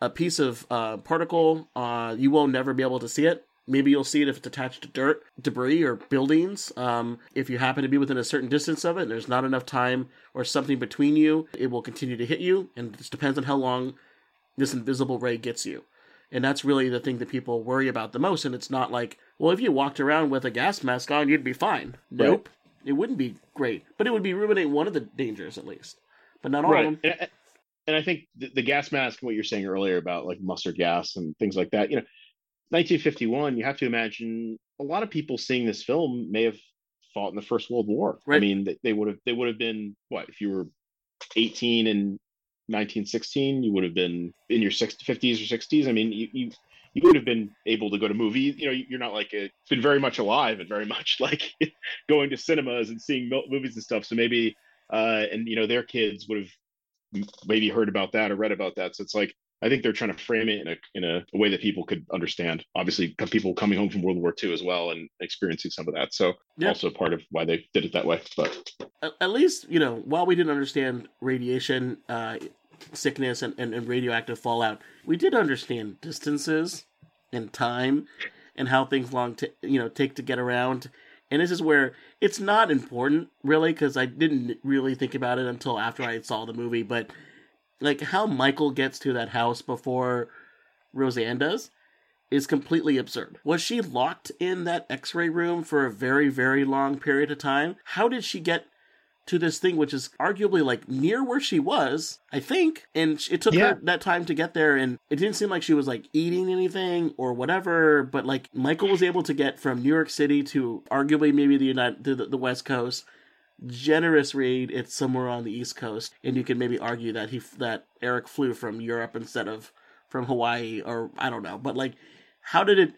a piece of uh, particle uh, you won't never be able to see it. Maybe you'll see it if it's attached to dirt debris or buildings um, if you happen to be within a certain distance of it and there's not enough time or something between you it will continue to hit you and it just depends on how long this invisible ray gets you and that's really the thing that people worry about the most. And it's not like, well, if you walked around with a gas mask on, you'd be fine. Nope. It wouldn't be great, but it would be ruining one of the dangers at least, but not all right. of them. And, and I think the, the gas mask, what you're saying earlier about like mustard gas and things like that, you know, 1951, you have to imagine a lot of people seeing this film may have fought in the First World War. I mean, they, they would have they would have been what if you were 18 in 1916, you would have been in your 60, 50s or 60s. I mean, you, you you would have been able to go to movies. You know, you're not like a, been very much alive and very much like going to cinemas and seeing movies and stuff. So maybe, uh, and you know, their kids would have maybe heard about that or read about that. So it's like I think they're trying to frame it in a in a, way that people could understand. Obviously, people coming home from World War II as well and experiencing some of that. So Yeah. also part of why they did it that way. But at, at least you know while we didn't understand radiation uh, sickness and, and, and radioactive fallout we did understand distances and time and how things long t- you know take to get around and this is where it's not important really because i didn't really think about it until after i saw the movie but like how michael gets to that house before roseanne does is completely absurd. Was she locked in that x ray room for a very, very long period of time? How did she get to this thing, which is arguably like near where she was, I think? And it took Yeah. her that time to get there, and it didn't seem like she was like eating anything or whatever. But like Michael was able to get from New York City to arguably maybe the United, the, the West Coast. Generous read. It's somewhere on the East Coast, and you can maybe argue that he that Eric flew from Europe instead of from Hawaii, or I don't know. But like, how did it?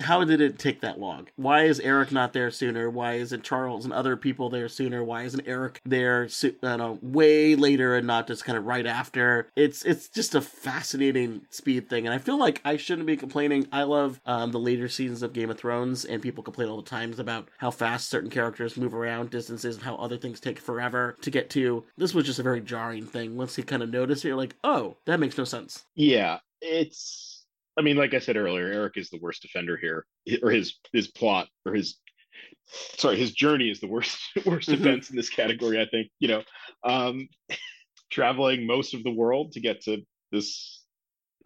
How did it take that long? Why is Eric not there sooner? Why isn't Charles and other people there sooner? Why isn't Eric there, so- don't know, way later and not just kind of right after? It's it's just a fascinating speed thing, and I feel like I shouldn't be complaining. I love um, the later seasons of Game of Thrones, and people complain all the times about how fast certain characters move around distances and how other things take forever to get to. This was just a very jarring thing. Once you kind of notice it, you're like, oh, that makes no sense. yeah, it's. I mean, like I said earlier, Eric is the worst offender here, or his his plot or his sorry, his journey is the worst worst Mhm. offense in this category. I think you know, um, traveling most of the world to get to this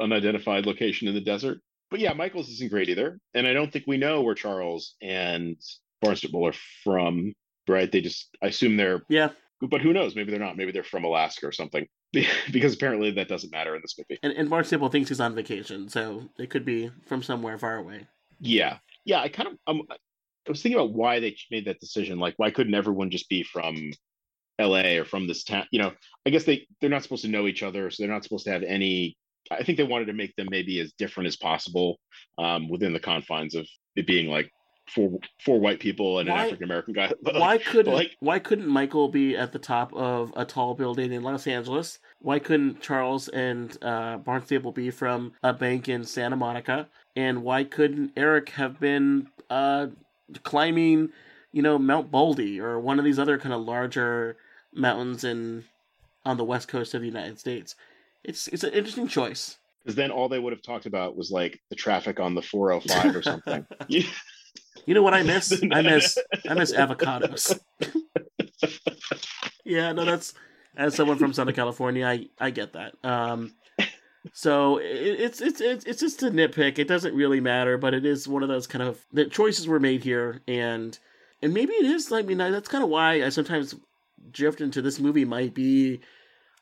unidentified location in the desert. But yeah, Michaels isn't great either, and I don't think we know where Charles and Barnstaple are from. Right? They just I assume they're Yeah, but who knows? Maybe they're not. Maybe they're from Alaska or something. because apparently that doesn't matter in this movie. and, and Barnstaple thinks he's on vacation, so it could be from somewhere far away. Yeah, yeah. I kind of um, I was thinking about why they made that decision. Like, why couldn't everyone just be from L.A. or from this town? You know, I guess they they're not supposed to know each other, so they're not supposed to have any. I think they wanted to make them maybe as different as possible um, within the confines of it being like four four white people and Why- an African American guy. But, why like- couldn't like why couldn't Michael be at the top of a tall building in Los Angeles? Why couldn't Charles and uh, Barnstaple be from a bank in Santa Monica? And why couldn't Eric have been uh, climbing, you know, Mount Baldy or one of these other kind of larger mountains in on the west coast of the United States? It's it's an interesting choice. because then all they would have talked about was like the traffic on the 405 or something. You know what I miss? I miss I miss avocados. yeah, no, that's as someone from Southern California, I I get that. Um, so it, it's it's it's it's just a nitpick. It doesn't really matter, but it is one of those kind of the choices were made here, and and maybe it is. I mean, that's kind of why I sometimes drift into this movie might be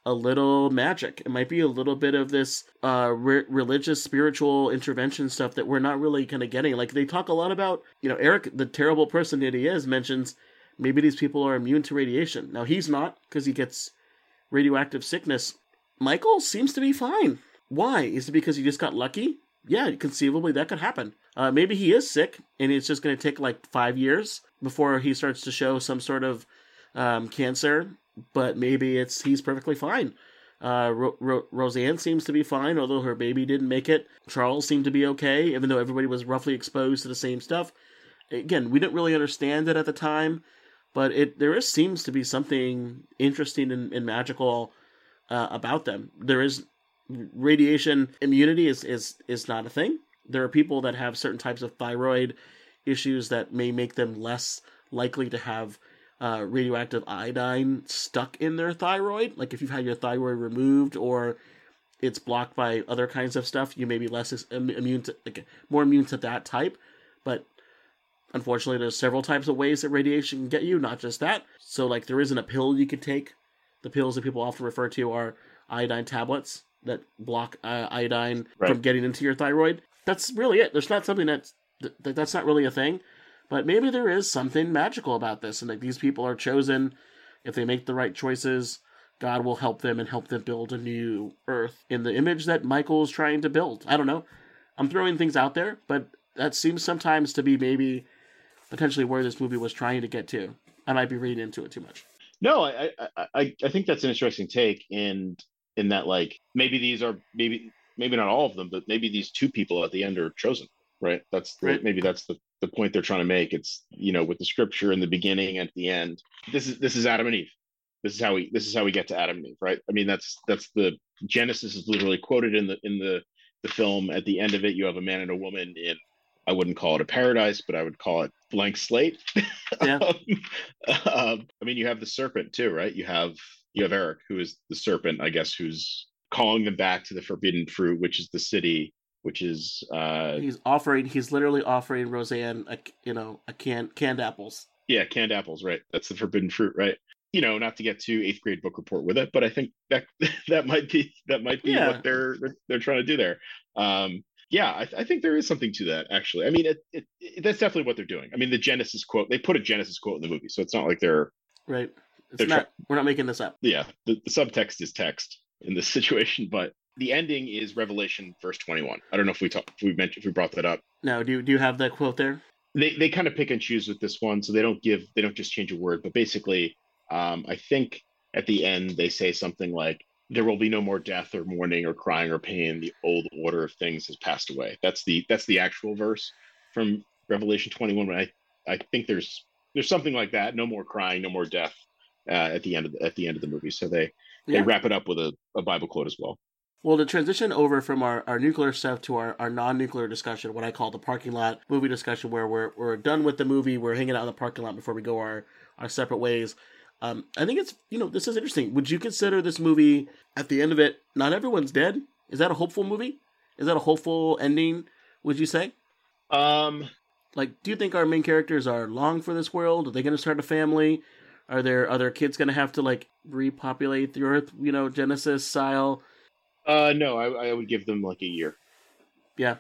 a little magic. It might be a little bit of this uh, re- religious, spiritual intervention stuff that we're not really kind of getting. Like they talk a lot about, you know, Eric, the terrible person that he is, mentions maybe these people are immune to radiation. Now he's not because he gets radioactive sickness. Michael seems to be fine. Why? Is it because he just got lucky? Yeah, conceivably that could happen. Uh, maybe he is sick and it's just going to take like five years before he starts to show some sort of um, cancer but maybe it's he's perfectly fine. Uh, Ro- Ro- Roseanne seems to be fine, although her baby didn't make it. Charles seemed to be okay, even though everybody was roughly exposed to the same stuff. Again, we didn't really understand it at the time, but it there is seems to be something interesting and, and magical uh, about them. There is radiation immunity is, is is not a thing. There are people that have certain types of thyroid issues that may make them less likely to have uh, radioactive iodine stuck in their thyroid. Like if you've had your thyroid removed or it's blocked by other kinds of stuff, you may be less immune to, like, more immune to that type. But unfortunately, there's several types of ways that radiation can get you, not just that. So like there isn't a pill you could take. The pills that people often refer to are iodine tablets that block uh, iodine Right. from getting into your thyroid. That's really it. There's not something that's that, that's not really a thing. But maybe there is something magical about this, and like these people are chosen. If they make the right choices, God will help them and help them build a new Earth in the image that Michael is trying to build. I don't know. I'm throwing things out there, but that seems sometimes to be maybe potentially where this movie was trying to get to. I might be reading into it too much. No, I, I I I think that's an interesting take in in that like maybe these are maybe maybe not all of them, but maybe these two people at the end are chosen, right? That's Right. maybe that's the the point they're trying to make. It's you know with the scripture in the beginning and at the end. This is this is Adam and Eve. This is how we this is how we get to Adam and Eve, right? I mean that's that's the Genesis is literally quoted in the in the the film. At the end of it, you have a man and a woman in I wouldn't call it a paradise, but I would call it blank slate. Yeah. um, I mean, you have the serpent too, right? You have you have Eric, who is the serpent, I guess, who's calling them back to the forbidden fruit, which is the city, which is uh He's offering. He's literally offering Roseanne a you know a can canned apples. yeah, canned apples, right? That's the forbidden fruit, right? You know, not to get to eighth grade book report with it, but I think that that might be that might be Yeah. what they're, they're trying to do there. Um, yeah, I, I think there is something to that actually. I mean, it, it, it that's definitely what they're doing. I mean, the Genesis quote they put a Genesis quote in the movie, so it's not like they're Right. It's They're not. we're not making this up. yeah the, the subtext is text in this situation, but the ending is Revelation verse twenty one. I don't know if we talked if we mentioned if we brought that up. No. Do you do you have that quote there? they they kind of pick and choose with this one, so they don't give they don't just change a word, but basically, um, I think at the end they say something like, "There will be no more death or mourning or crying or pain. The old order of things has passed away." That's the that's the actual verse from Revelation twenty one. But I I think there's there's something like that. No more crying, no more death uh, at the end of the, at the end of the movie. So they they wrap it up with a, a Bible quote as well. Well, to transition over from our, our nuclear stuff to our, our non nuclear discussion, what I call the parking lot movie discussion, where we're, we're done with the movie, we're hanging out in the parking lot before we go our, our separate ways. Um, I think it's, you know, this is interesting. Would you consider this movie, at the end of it, not everyone's dead? Is that a hopeful movie? Is that a hopeful ending, would you say? Um, Like, do you think our main characters are long for this world? Are they going to start a family? Are there other kids going to have to, like, repopulate the earth, you know, Genesis style? Uh, no, I, I would give them like a year. Yeah.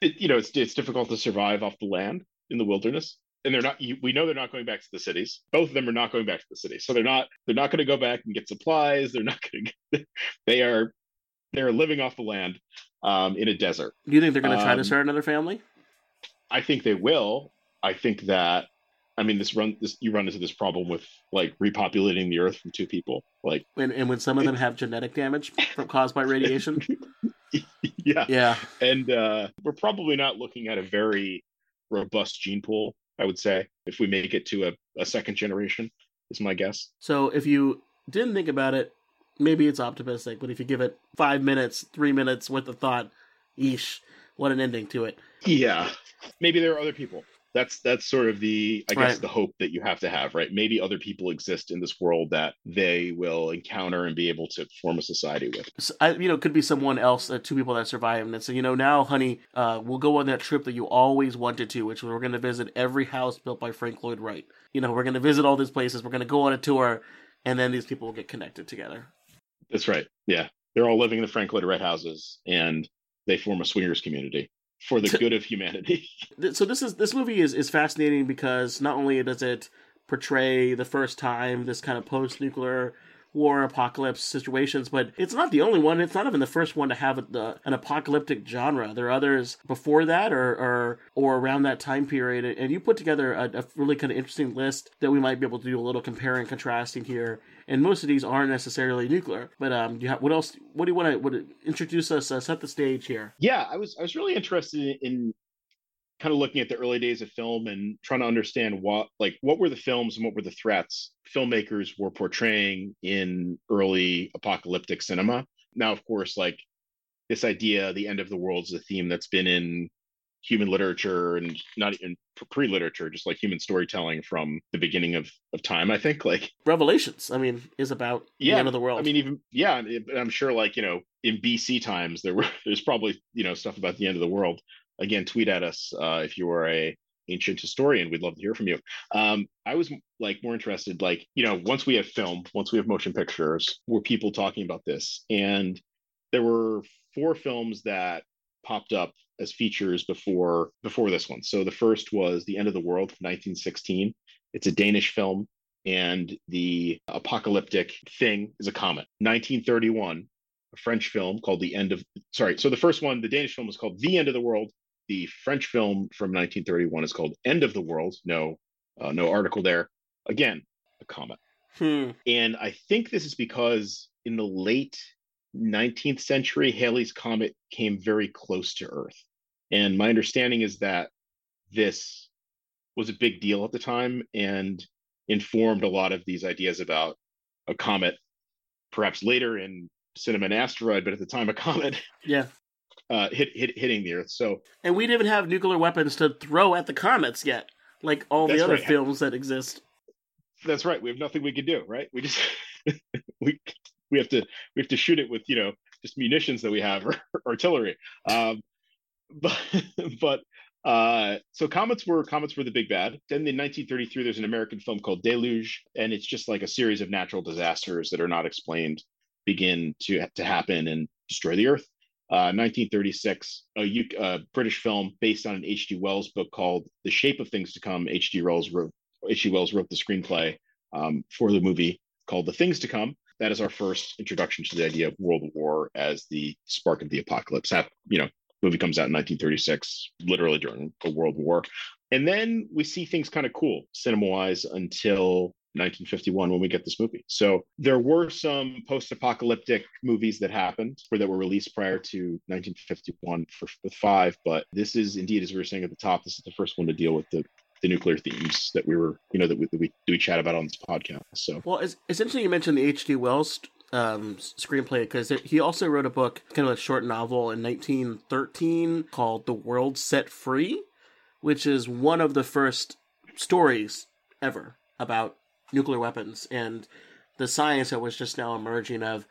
it, you know it's it's difficult to survive off the land in the wilderness and they're not you, we know they're not going back to the cities both of them are not going back to the city, so they're not they're not going to go back and get supplies they're not going to they are they're living off the land um, in a desert Do you think they're going to try to Um, start another family? i think they will i think that i mean this run this you run into this problem with like repopulating the earth from two people like And, and when some of them have genetic damage from, caused by radiation? yeah Yeah. and uh, we're probably not looking at a very robust gene pool i would say if we make it to a, a second generation is my guess So if you didn't think about it, maybe it's optimistic, but if you give it five minutes, three minutes with the thought, yeesh, what an ending to it. yeah maybe there are other people that's that's sort of the i guess Right. the hope that you have to have right maybe other people exist in this world that they will encounter and be able to form a society with S I you know, it could be someone else, uh, two people that survive, and then say, you know, now, honey, uh, we'll go on that trip that you always wanted to, which we're going to visit every house built by Frank Lloyd Wright. You know, we're going to visit all these places, we're going to go on a tour, and then these people will get connected together. that's right yeah they're all living in the frank lloyd wright houses and they form a swingers community for the good of humanity. So this is this movie is is fascinating because not only does it portray the first time this kind of post-nuclear war apocalypse situations but it's not the only one. It's not even the first one to have the, an apocalyptic genre. There are others before that or or, or around that time period. And you put together a, a really kind of interesting list that we might be able to do a little comparing contrasting here. And most of these aren't necessarily nuclear but um have, what else what do you want to introduce us uh, set the stage here? Yeah i was i was really interested in kind of looking at the early days of film and trying to understand what like what were the films and what were the threats filmmakers were portraying in early apocalyptic cinema. Now of course like this idea the end of the world is a theme that's been in human literature and not even pre-literature just like human storytelling from the beginning of, of time i think like. Revelations i mean is about yeah the end of the world. I mean even yeah i'm sure like you know in bc times there were there's probably you know stuff about the end of the world again tweet at us uh, if you are a ancient historian we'd love to hear from you. Um, i was like more interested like you know once we have film once we have motion pictures were people talking about this? And there were four films that popped up as features before before this one. So the first was the end of the world from 1916 it's a danish film and the apocalyptic thing is a comet. 1931 a french film called the end of sorry so the first one the danish film was called the end of the world the french film from 1931 is called end of the world no uh, no article there again a comet Hmm. and i think this is because in the late 19th century, Halley's Comet came very close to Earth. And my understanding is that this was a big deal at the time and informed a lot of these ideas about a comet, perhaps later in cinema and asteroid, but at the time a comet Yeah. Uh, hit, hit hitting the Earth. So And we didn't even have nuclear weapons to throw at the comets yet, like all the other right. films that exist. that's right. We have nothing we can do, right? We just we we have to we have to shoot it with you know just munitions that we have or artillery. Um, but but uh, so comets were comets were the big bad. Then in 1933, there's an American film called Deluge, and it's just like a series of natural disasters that are not explained begin to to happen and destroy the Earth. Uh, 1936, a U- uh, British film based on an H.G. Wells book called The Shape of Things to Come. H.G. Wells wrote H.G. Wells wrote the screenplay um, for the movie called The Things to Come. That is our first introduction to the idea of world war as the spark of the apocalypse. That you know, movie comes out in 1936, literally during a world war, and then we see things kind of cool cinema-wise until 1951 when we get this movie. So there were some post-apocalyptic movies that happened or that were released prior to 1951 for, with five, but this is indeed, as we were saying at the top, this is the first one to deal with the the nuclear themes that we were, you know, that we, that we do we chat about on this podcast. So Well, it's, you mentioned the H.G. Wells um, screenplay because he also wrote a book, kind of a short novel in 1913 called The World Set Free, which is one of the first stories ever about nuclear weapons. And the science that was just now emerging of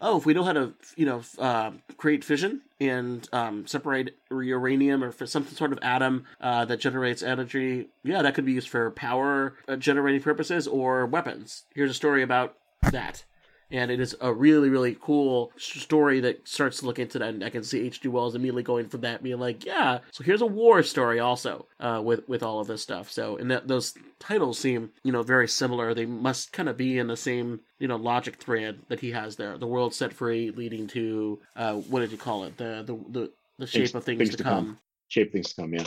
oh if we know how to you know uh, create fission and um, separate uranium or for some sort of atom uh, that generates energy yeah that could be used for power uh, generating purposes or weapons. Here's a story about that and it is a really really cool story that starts to look into that and i can see h.g wells immediately going from that being like yeah so here's a war story also uh, with with all of this stuff so and that those titles seem you know very similar they must kind of be in the same you know logic thread that he has there the world set free leading to uh what did you call it the the the, the shape of things, to, come. Shape things to come. Yeah.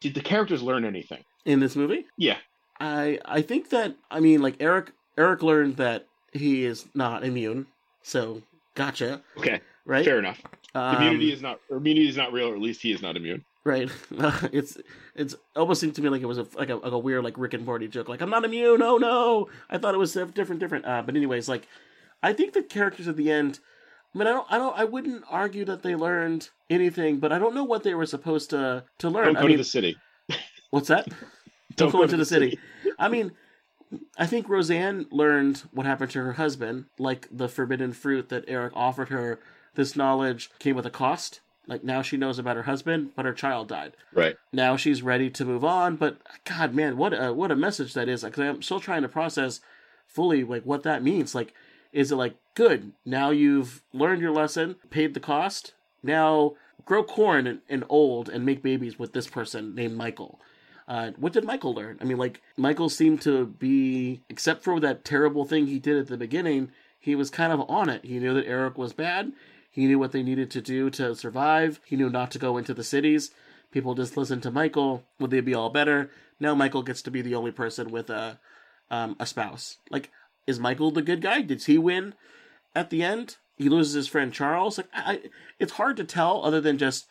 Did the characters learn anything? in this movie Yeah. I I think that I mean like Eric Eric learned that he is not immune. So gotcha. Okay. Right. Fair enough. Um, immunity is not, or immunity is not real, or at least he is not immune. Right. it's it's almost seemed to me like it was a like a, like a weird like Rick and Morty joke. Like I'm not immune. Oh no! I thought it was different, different. Uh, but anyways, like I think the characters at the end. I mean, I don't, I don't, I wouldn't argue that they learned anything, but I don't know what they were supposed to to learn. Don't go I mean, to the city. What's that? Don't, go into the city. I mean, I think Roseanne learned what happened to her husband, like the forbidden fruit that Eric offered her. This knowledge came with a cost. Like now she knows about her husband, but her child died. Right. Now she's ready to move on, but God, man, what a what a message that is. Because I'm still trying to process fully like what that means. Like, is it like good? Now you've learned your lesson, paid the cost. Now grow corn and, and old and make babies with this person named Michael. Uh, what did Michael learn? I mean, like Michael seemed to be, except for that terrible thing he did at the beginning, he was kind of on it. He knew that Eric was bad. He knew what they needed to do to survive. He knew not to go into the cities. People just listened to Michael. Would they be all better? Now Michael gets to be the only person with a um, a spouse. Like, is Michael the good guy? Did he win at the end? He loses his friend Charles. Like, I, it's hard to tell other than just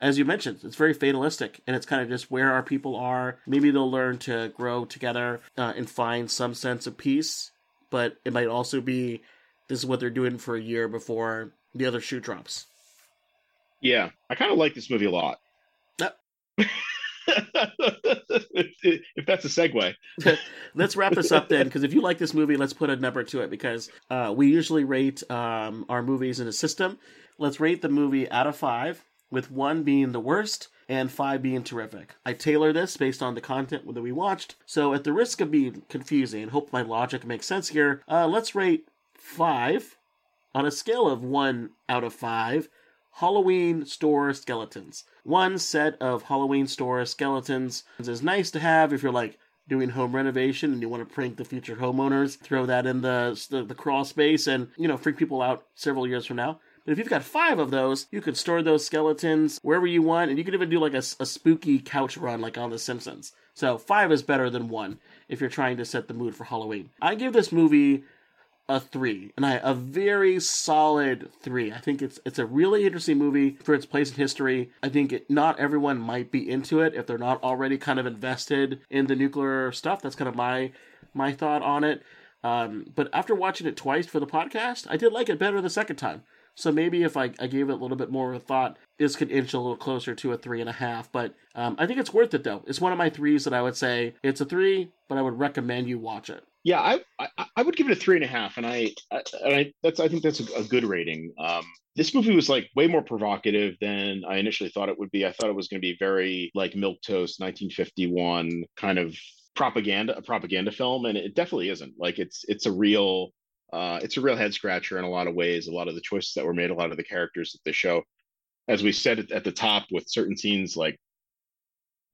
as you mentioned, it's very fatalistic, and it's kind of just where our people are. Maybe they'll learn to grow together uh, and find some sense of peace, but it might also be this is what they're doing for a year before the other shoe drops. Yeah, I kind of like this movie a lot. If if that's a segue. let's wrap this up then, because if you like this movie, let's put a number to it. Because uh, we usually rate um, our movies in a system. Let's rate the movie out of five, with one being the worst and five being terrific. I tailor this based on the content that we watched. So, at the risk of being confusing, hope my logic makes sense here, uh, let's rate five on a scale of one out of five. Halloween store skeletons. One set of Halloween store skeletons is nice to have if you're like doing home renovation and you want to prank the future homeowners. Throw that in the the, the crawl space and you know freak people out several years from now. But if you've got five of those, you could store those skeletons wherever you want, and you could even do like a, a spooky couch run like on The Simpsons. So five is better than one if you're trying to set the mood for Halloween. I give this movie a three, and I a very solid three. I think it's it's a really interesting movie for its place in history. I think it, not everyone might be into it if they're not already kind of invested in the nuclear stuff. That's kind of my my thought on it. Um, but after watching it twice for the podcast, I did like it better the second time. So maybe if I, I gave it a little bit more of a thought, this could inch a little closer to a three and a half. But um, I think it's worth it though. It's one of my threes that I would say it's a three, but I would recommend you watch it. Yeah, I I, I would give it a three and a half, and I, I, I that's I think that's a, a good rating. Um, this movie was like way more provocative than I initially thought it would be. I thought it was going to be very like milk toast 1951 kind of propaganda a propaganda film and it definitely isn't like it's it's a real uh, it's a real head scratcher in a lot of ways. A lot of the choices that were made, a lot of the characters that they show, as we said at, at the top, with certain scenes like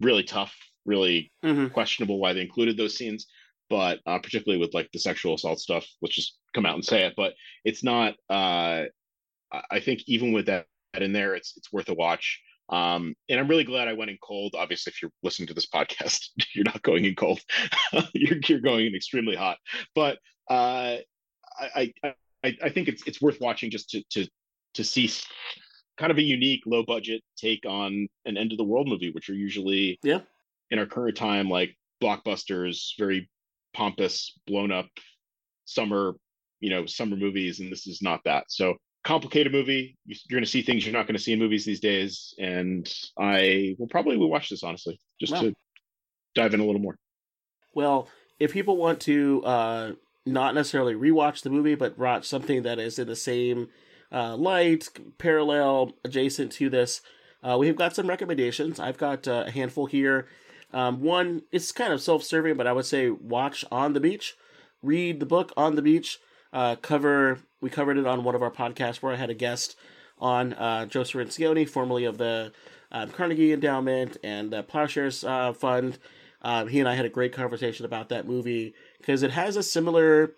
really tough, really mm-hmm. questionable why they included those scenes. But uh, particularly with like the sexual assault stuff, let's just come out and say it. But it's not. Uh, I think even with that in there, it's it's worth a watch. Um, and I'm really glad I went in cold. Obviously, if you're listening to this podcast, you're not going in cold. you're, you're going in extremely hot. But uh, I, I I think it's it's worth watching just to to to see kind of a unique low budget take on an end of the world movie, which are usually yeah in our current time like blockbusters, very pompous, blown up summer you know summer movies, and this is not that. So complicated movie. You're going to see things you're not going to see in movies these days, and I will probably will watch this honestly just wow. to dive in a little more. Well, if people want to uh, not necessarily rewatch the movie, but watch something that is in the same uh, light, parallel, adjacent to this. Uh, we've got some recommendations. I've got uh, a handful here. Um, one, it's kind of self-serving, but I would say watch On the Beach. Read the book On the Beach. Uh, cover we covered it on one of our podcasts where I had a guest on uh, Joe Cirincione, formerly of the um, Carnegie Endowment and the Plowshares uh, Fund. Um, he and I had a great conversation about that movie because it has a similar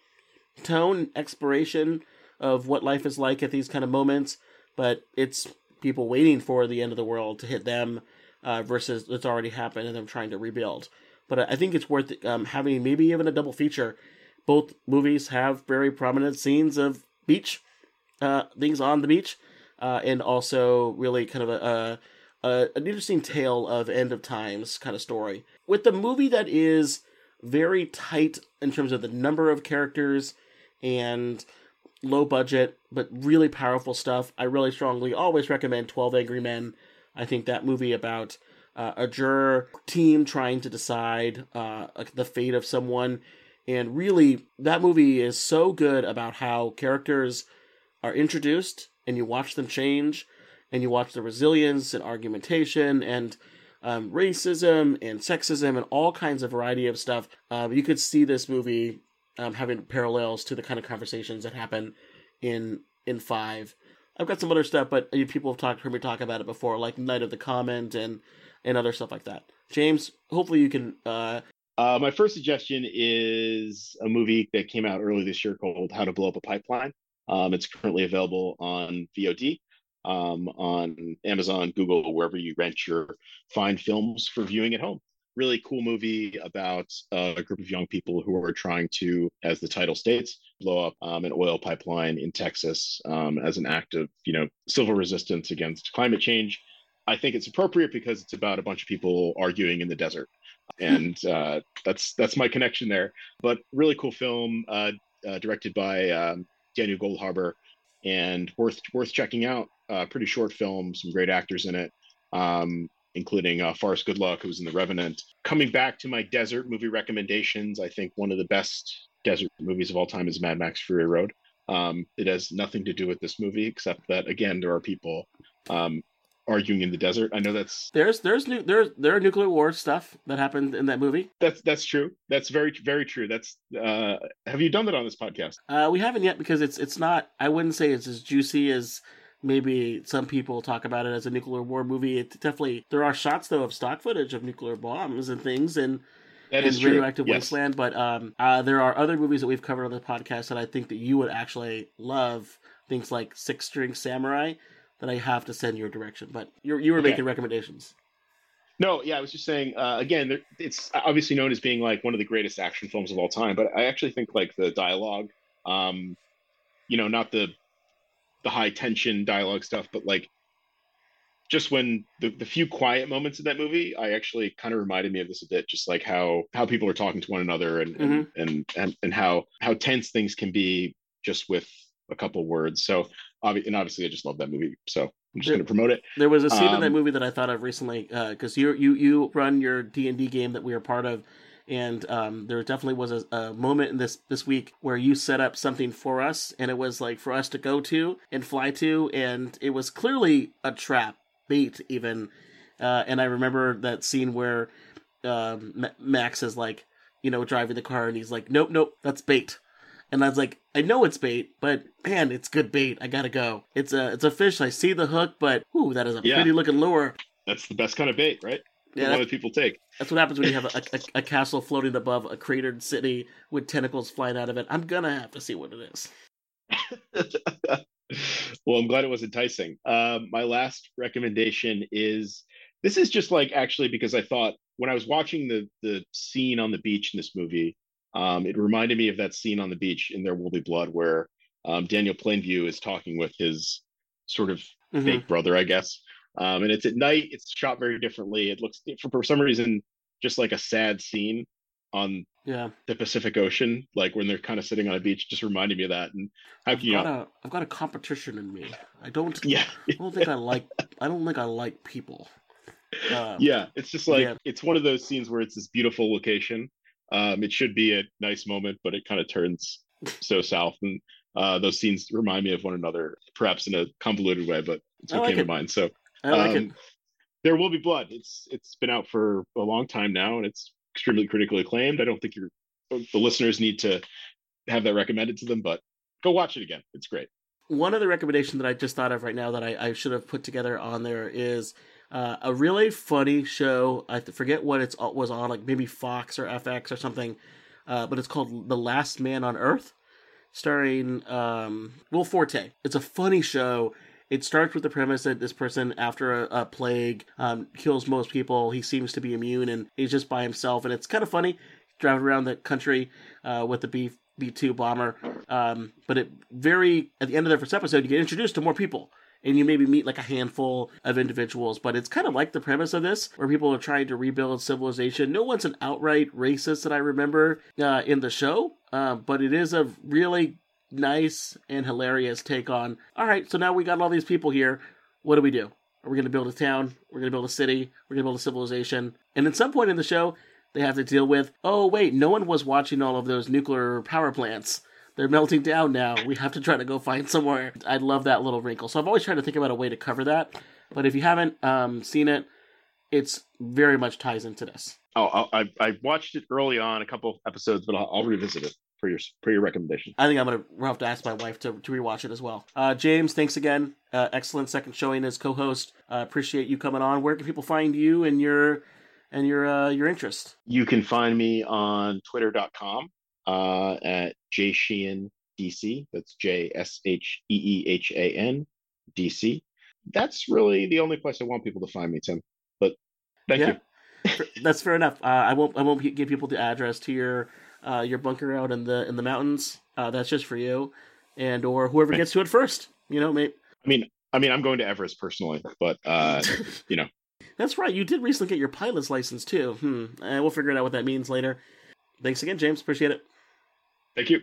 tone, exploration of what life is like at these kind of moments, but it's people waiting for the end of the world to hit them uh, versus it's already happened and them trying to rebuild. But I think it's worth um, having maybe even a double feature. Both movies have very prominent scenes of beach, uh, things on the beach, uh, and also really kind of a, a uh, an interesting tale of end of times kind of story. With the movie that is very tight in terms of the number of characters and low budget, but really powerful stuff, I really strongly always recommend 12 Angry Men. I think that movie about uh, a juror team trying to decide uh, the fate of someone. And really, that movie is so good about how characters are introduced and you watch them change and you watch the resilience and argumentation and um, racism and sexism and all kinds of variety of stuff. Um, you could see this movie um, having parallels to the kind of conversations that happen in in Five. I've got some other stuff, but people have talked heard me talk about it before, like Night of the Comet and and other stuff like that. James, hopefully you can. Uh... Uh, my first suggestion is a movie that came out early this year called How to Blow Up a Pipeline. Um, it's currently available on VOD um, on Amazon, Google, wherever you rent your fine films for viewing at home. Really cool movie about uh, a group of young people who are trying to, as the title states, blow up um, an oil pipeline in Texas um, as an act of, you know, civil resistance against climate change. I think it's appropriate because it's about a bunch of people arguing in the desert, and uh, that's that's my connection there. But really cool film, uh, uh directed by um, Daniel Goldhaber, and worth worth checking out uh, pretty short film, some great actors in it, um, including uh, Forrest Goodluck, was in The Revenant. Coming back to my desert movie recommendations, I think one of the best desert movies of all time is Mad Max Fury Road. Um, it has nothing to do with this movie, except that again, there are people um, arguing in the desert. I know that's there's there's new there's there are nuclear war stuff that happened in that movie. That's that's true. That's very very true. That's uh, have you done that on this podcast? Uh, we haven't yet because it's it's not. I wouldn't say it's as juicy as maybe some people talk about it as a nuclear war movie. It definitely there are shots though of stock footage of nuclear bombs and things and. That and radioactive true. wasteland, but um, uh, there are other movies that we've covered on the podcast that I think that you would actually love. Things like Six String Samurai, that I have to send your direction. But you you were okay. making recommendations. No, yeah, I was just saying. Uh, again, it's obviously known as being like one of the greatest action films of all time, but I actually think like the dialogue Um, you know, not the the high tension dialogue stuff, but like just when the, the few quiet moments in that movie, I actually kind of reminded me of this a bit, just like how how people are talking to one another and and, and and and how how tense things can be just with a couple words. So and obviously I just love that movie. So I'm just going to promote it. There was a scene in that Um, movie that I thought of recently because you you you run your D and D game that we are part of, and um, there definitely was a, a moment in this this week where you set up something for us, and it was like for us to go to and fly to, and it was clearly a trap bait even, uh, and I remember that scene where um, Ma- Max is like you know driving the car and he's like nope nope that's bait. And I was like, I know it's bait, but man, it's good bait. I gotta go. It's a it's a fish. I see the hook, but ooh, that is a Yeah. pretty looking lure. That's the best kind of bait, right? The Yeah, one that- that people take. That's what happens when you have a, a, a castle floating above a cratered city with tentacles flying out of it. I'm gonna have to see what it is. well, I'm glad it was enticing. Um, my last recommendation is this is just like actually because I thought when I was watching the the scene on the beach in this movie, um, it reminded me of that scene on the beach in There Will Be Blood where um, Daniel Plainview is talking with his sort of Mhm. fake brother, I guess. Um, and it's at night. It's shot very differently. It looks for, for some reason just like a sad scene on Yeah, the Pacific Ocean, like when they're kind of sitting on a beach. Just reminded me of that. And how I've you got know? a I've got a competition in me. I don't. Yeah. I don't think I like. I don't think I like people. Um, yeah it's just like yeah. it's one of those scenes where it's this beautiful location um it should be a nice moment but it kind of turns so south and uh those scenes remind me of one another perhaps in a convoluted way but it's what like came it. to mind so I like um, it. there will be blood it's it's been out for a long time now and it's extremely critically acclaimed i don't think you're the listeners need to have that recommended to them but go watch it again it's great One other recommendation that I just thought of right now that I, I should have put together on there is uh, a really funny show. I forget what it was on, like maybe Fox or FX or something, uh, but it's called The Last Man on Earth, starring um, Will Forte. It's a funny show. It starts with the premise that this person, after a, a plague, um, kills most people. He seems to be immune and he's just by himself, and it's kind of funny. Driving around the country uh, with the B B two bomber, um, but it very at the end of the first episode, you get introduced to more people. And you maybe meet like a handful of individuals, but it's kind of like the premise of this, where people are trying to rebuild civilization. No one's an outright racist that I remember uh, in the show, uh, but it is a really nice and hilarious take on. All right, so now we got all these people here. What do we do? Are we going to build a town? We're going to build a city. We're going to build a civilization. And at some point in the show, they have to deal with, oh wait, no one was watching all of those nuclear power plants. They're melting down now. We have to try to go find somewhere. I love that little wrinkle. So I've always tried to think about a way to cover that. But if you haven't um, seen it, it's very much ties into this. oh i i watched it early on a couple episodes but i'll, I'll revisit it for your for your recommendation I think I'm gonna we'll have to ask my wife to, to rewatch it as well. Uh, James, thanks again. Uh, excellent second showing as co-host. Uh, appreciate you coming on. Where can people find you and your and your uh, your interest? You can find me on twitter.com uh, at jsheehan DC. That's J S H E E H A N DC. That's really the only place I want people to find me, Tim. But thank Yeah. you. That's fair enough. Uh, I won't I won't give people the address to your uh, your bunker out in the in the mountains. Uh, that's just for you, and or whoever gets to it first. You know, mate. I mean, I mean, I'm going to Everest personally, but uh, you know, That's right. You did recently get your pilot's license too. Hmm. Uh, we'll figure out what that means later. Thanks again, James. Appreciate it. Thank you.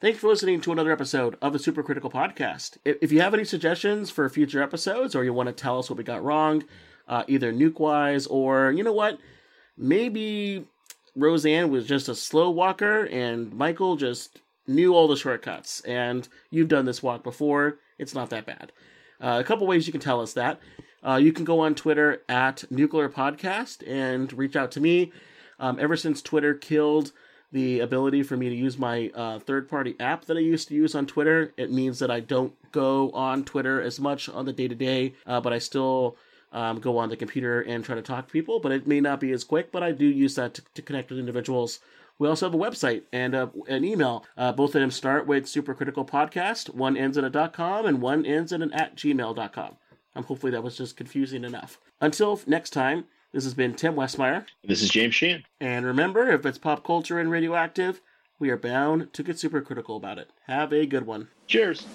Thanks for listening to another episode of the Supercritical Podcast. If you have any suggestions for future episodes or you want to tell us what we got wrong, uh, either nuke wise or, you know what, maybe Roseanne was just a slow walker and Michael just knew all the shortcuts and you've done this walk before, it's not that bad. Uh, a couple ways you can tell us that. Uh, you can go on Twitter at Nuclear Podcast and reach out to me. Um, ever since Twitter killed the ability for me to use my uh, third party app that I used to use on Twitter. It means that I don't go on Twitter as much on the day to day, but I still um, go on the computer and try to talk to people. But it may not be as quick, but I do use that to, to connect with individuals. We also have a website and uh, an email. Uh, both of them start with Supercritical Podcast. One ends in a .com and one ends in an at gmail.com. Um, hopefully that was just confusing enough. Until next time, This has been Tim Westmyer. This is James Sheehan. And remember, if it's pop culture and radioactive, we are bound to get super critical about it. Have a good one. Cheers.